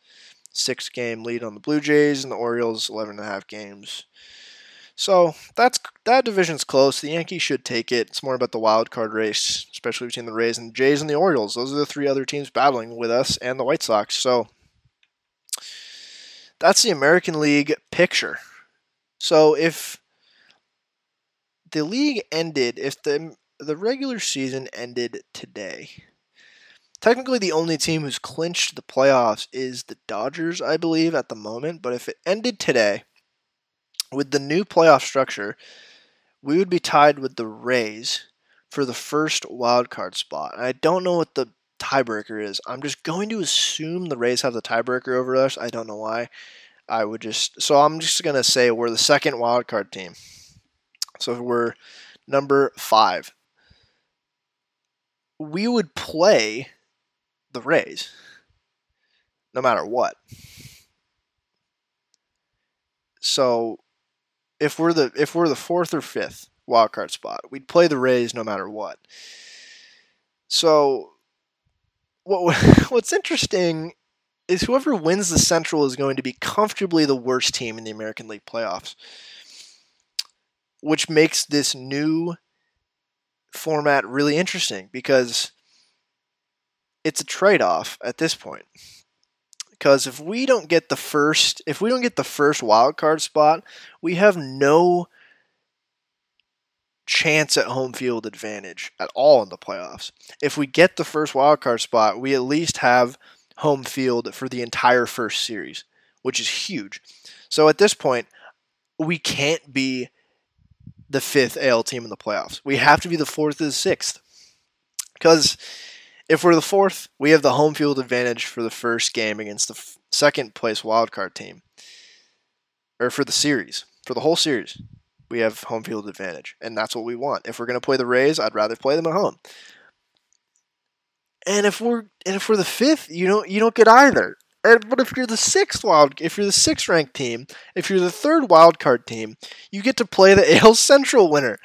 six game lead on the Blue Jays, and the Orioles eleven and a half games. So that's that division's close. The Yankees should take it. It's more about the wild card race, especially between the Rays and the Jays and the Orioles. Those are the three other teams battling with us and the White Sox. So that's the American League picture. So if the league ended, if the the regular season ended today, technically the only team who's clinched the playoffs is the Dodgers, I believe, at the moment. But if it ended today with the new playoff structure, we would be tied with the Rays for the first wild card spot. And I don't know what the tiebreaker is. I'm just going to assume the Rays have the tiebreaker over us. I don't know why. I would just so I'm just gonna say we're the second wild card team. So we're number five. We would play the Rays no matter what. So if we're the if we're the fourth or fifth wild card spot, we'd play the Rays no matter what. So what what's interesting is whoever wins the Central is going to be comfortably the worst team in the American League playoffs, which makes this new format really interesting because it's a trade-off at this point because if we don't get the first if we don't get the first wild card spot, we have no chance at home field advantage at all in the playoffs. If we get the first wild card spot, we at least have home field for the entire first series, which is huge. So at this point, we can't be the fifth AL team in the playoffs. We have to be the fourth or the sixth. Because if we're the fourth, we have the home field advantage for the first game against the f- second place wildcard team. Or for the series, for the whole series, we have home field advantage. And that's what we want. If we're going to play the Rays, I'd rather play them at home. And if we're and if we're the fifth, you don't you don't get either. And, but if you're the sixth wild, if you're the sixth ranked team, if you're the third wild card team, you get to play the AL Central winner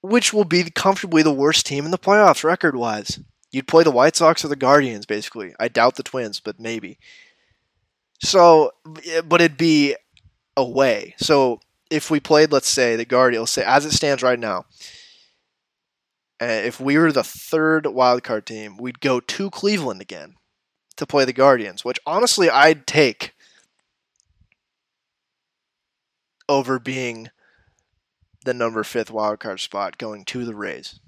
which will be comfortably the worst team in the playoffs record wise. You'd play the White Sox or the Guardians, basically. I doubt the Twins, but maybe. So, but it'd be away. So if we played, let's say, the Guardians, say as it stands right now, uh, if we were the third wildcard team, we'd go to Cleveland again to play the Guardians, which honestly I'd take over being the number fifth wildcard spot going to the Rays.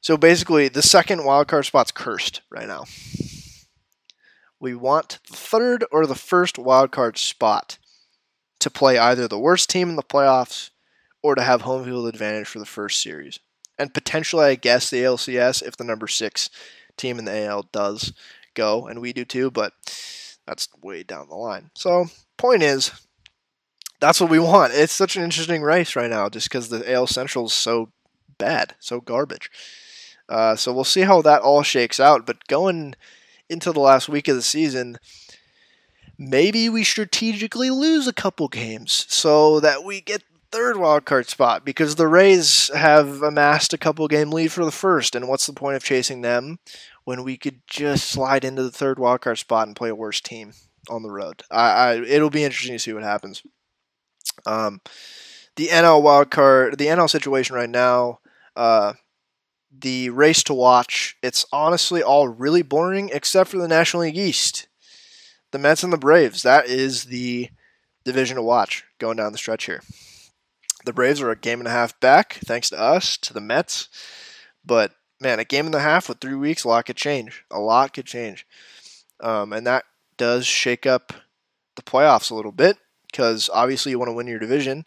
So basically, the second wildcard spot's cursed right now. We want the third or the first wildcard spot to play either the worst team in the playoffs or to have home field advantage for the first series. And potentially, I guess, the ALCS if the number six team in the AL does go, and we do too, but that's way down the line. So, point is, that's what we want. It's such an interesting race right now just because the AL Central is so bad, so garbage. Uh, so we'll see how that all shakes out. But going into the last week of the season, maybe we strategically lose a couple games so that we get third wild card spot because the Rays have amassed a couple game lead for the first. And what's the point of chasing them when we could just slide into the third wild card spot and play a worse team on the road? I, I it'll be interesting to see what happens. Um, the NL wild card, the NL situation right now. Uh, the race to watch, it's honestly all really boring except for the National League East. The Mets and the Braves, that is the division to watch going down the stretch here. The Braves are a game and a half back, thanks to us, to the Mets. But man, a game and a half with three weeks, a lot could change. A lot could change. Um, and that does shake up the playoffs a little bit because obviously you want to win your division.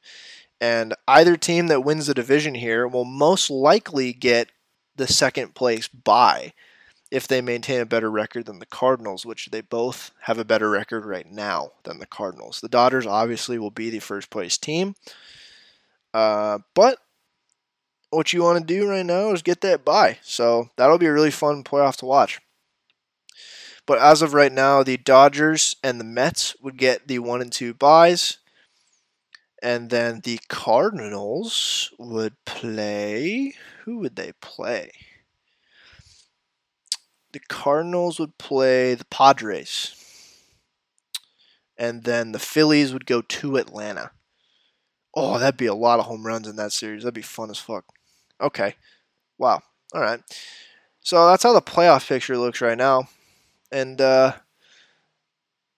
And either team that wins the division here will most likely get the second place bye if they maintain a better record than the Cardinals, which they both have a better record right now than the Cardinals. The Dodgers obviously will be the first place team. Uh, but what you want to do right now is get that bye. So that'll be a really fun playoff to watch. But as of right now, the Dodgers and the Mets would get the one and two byes. And then the Cardinals would play. Who would they play? The Cardinals would play the Padres. And then the Phillies would go to Atlanta. Oh, that'd be a lot of home runs in that series. That'd be fun as fuck. Okay. Wow. All right. So that's how the playoff picture looks right now. And uh,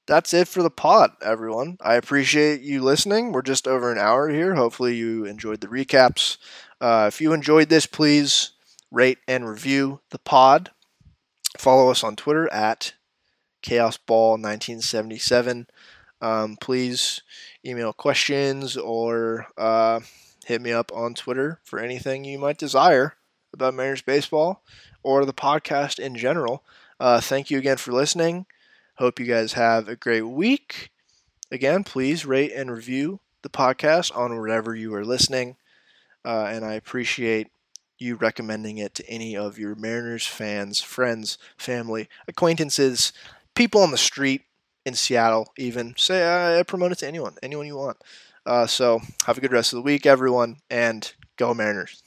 that's it for the pod, everyone. I appreciate you listening. We're just over an hour here. Hopefully, you enjoyed the recaps. Uh, if you enjoyed this, please rate and review the pod. Follow us on Twitter at ChaosBall1977. Um, please email questions or uh, hit me up on Twitter for anything you might desire about Mariners baseball or the podcast in general. Uh, thank you again for listening. Hope you guys have a great week. Again, please rate and review the podcast on wherever you are listening. Uh, and I appreciate you recommending it to any of your Mariners fans, friends, family, acquaintances, people on the street in Seattle, even. Say, uh, promote it to anyone, anyone you want. Uh, so, have a good rest of the week, everyone, and go Mariners.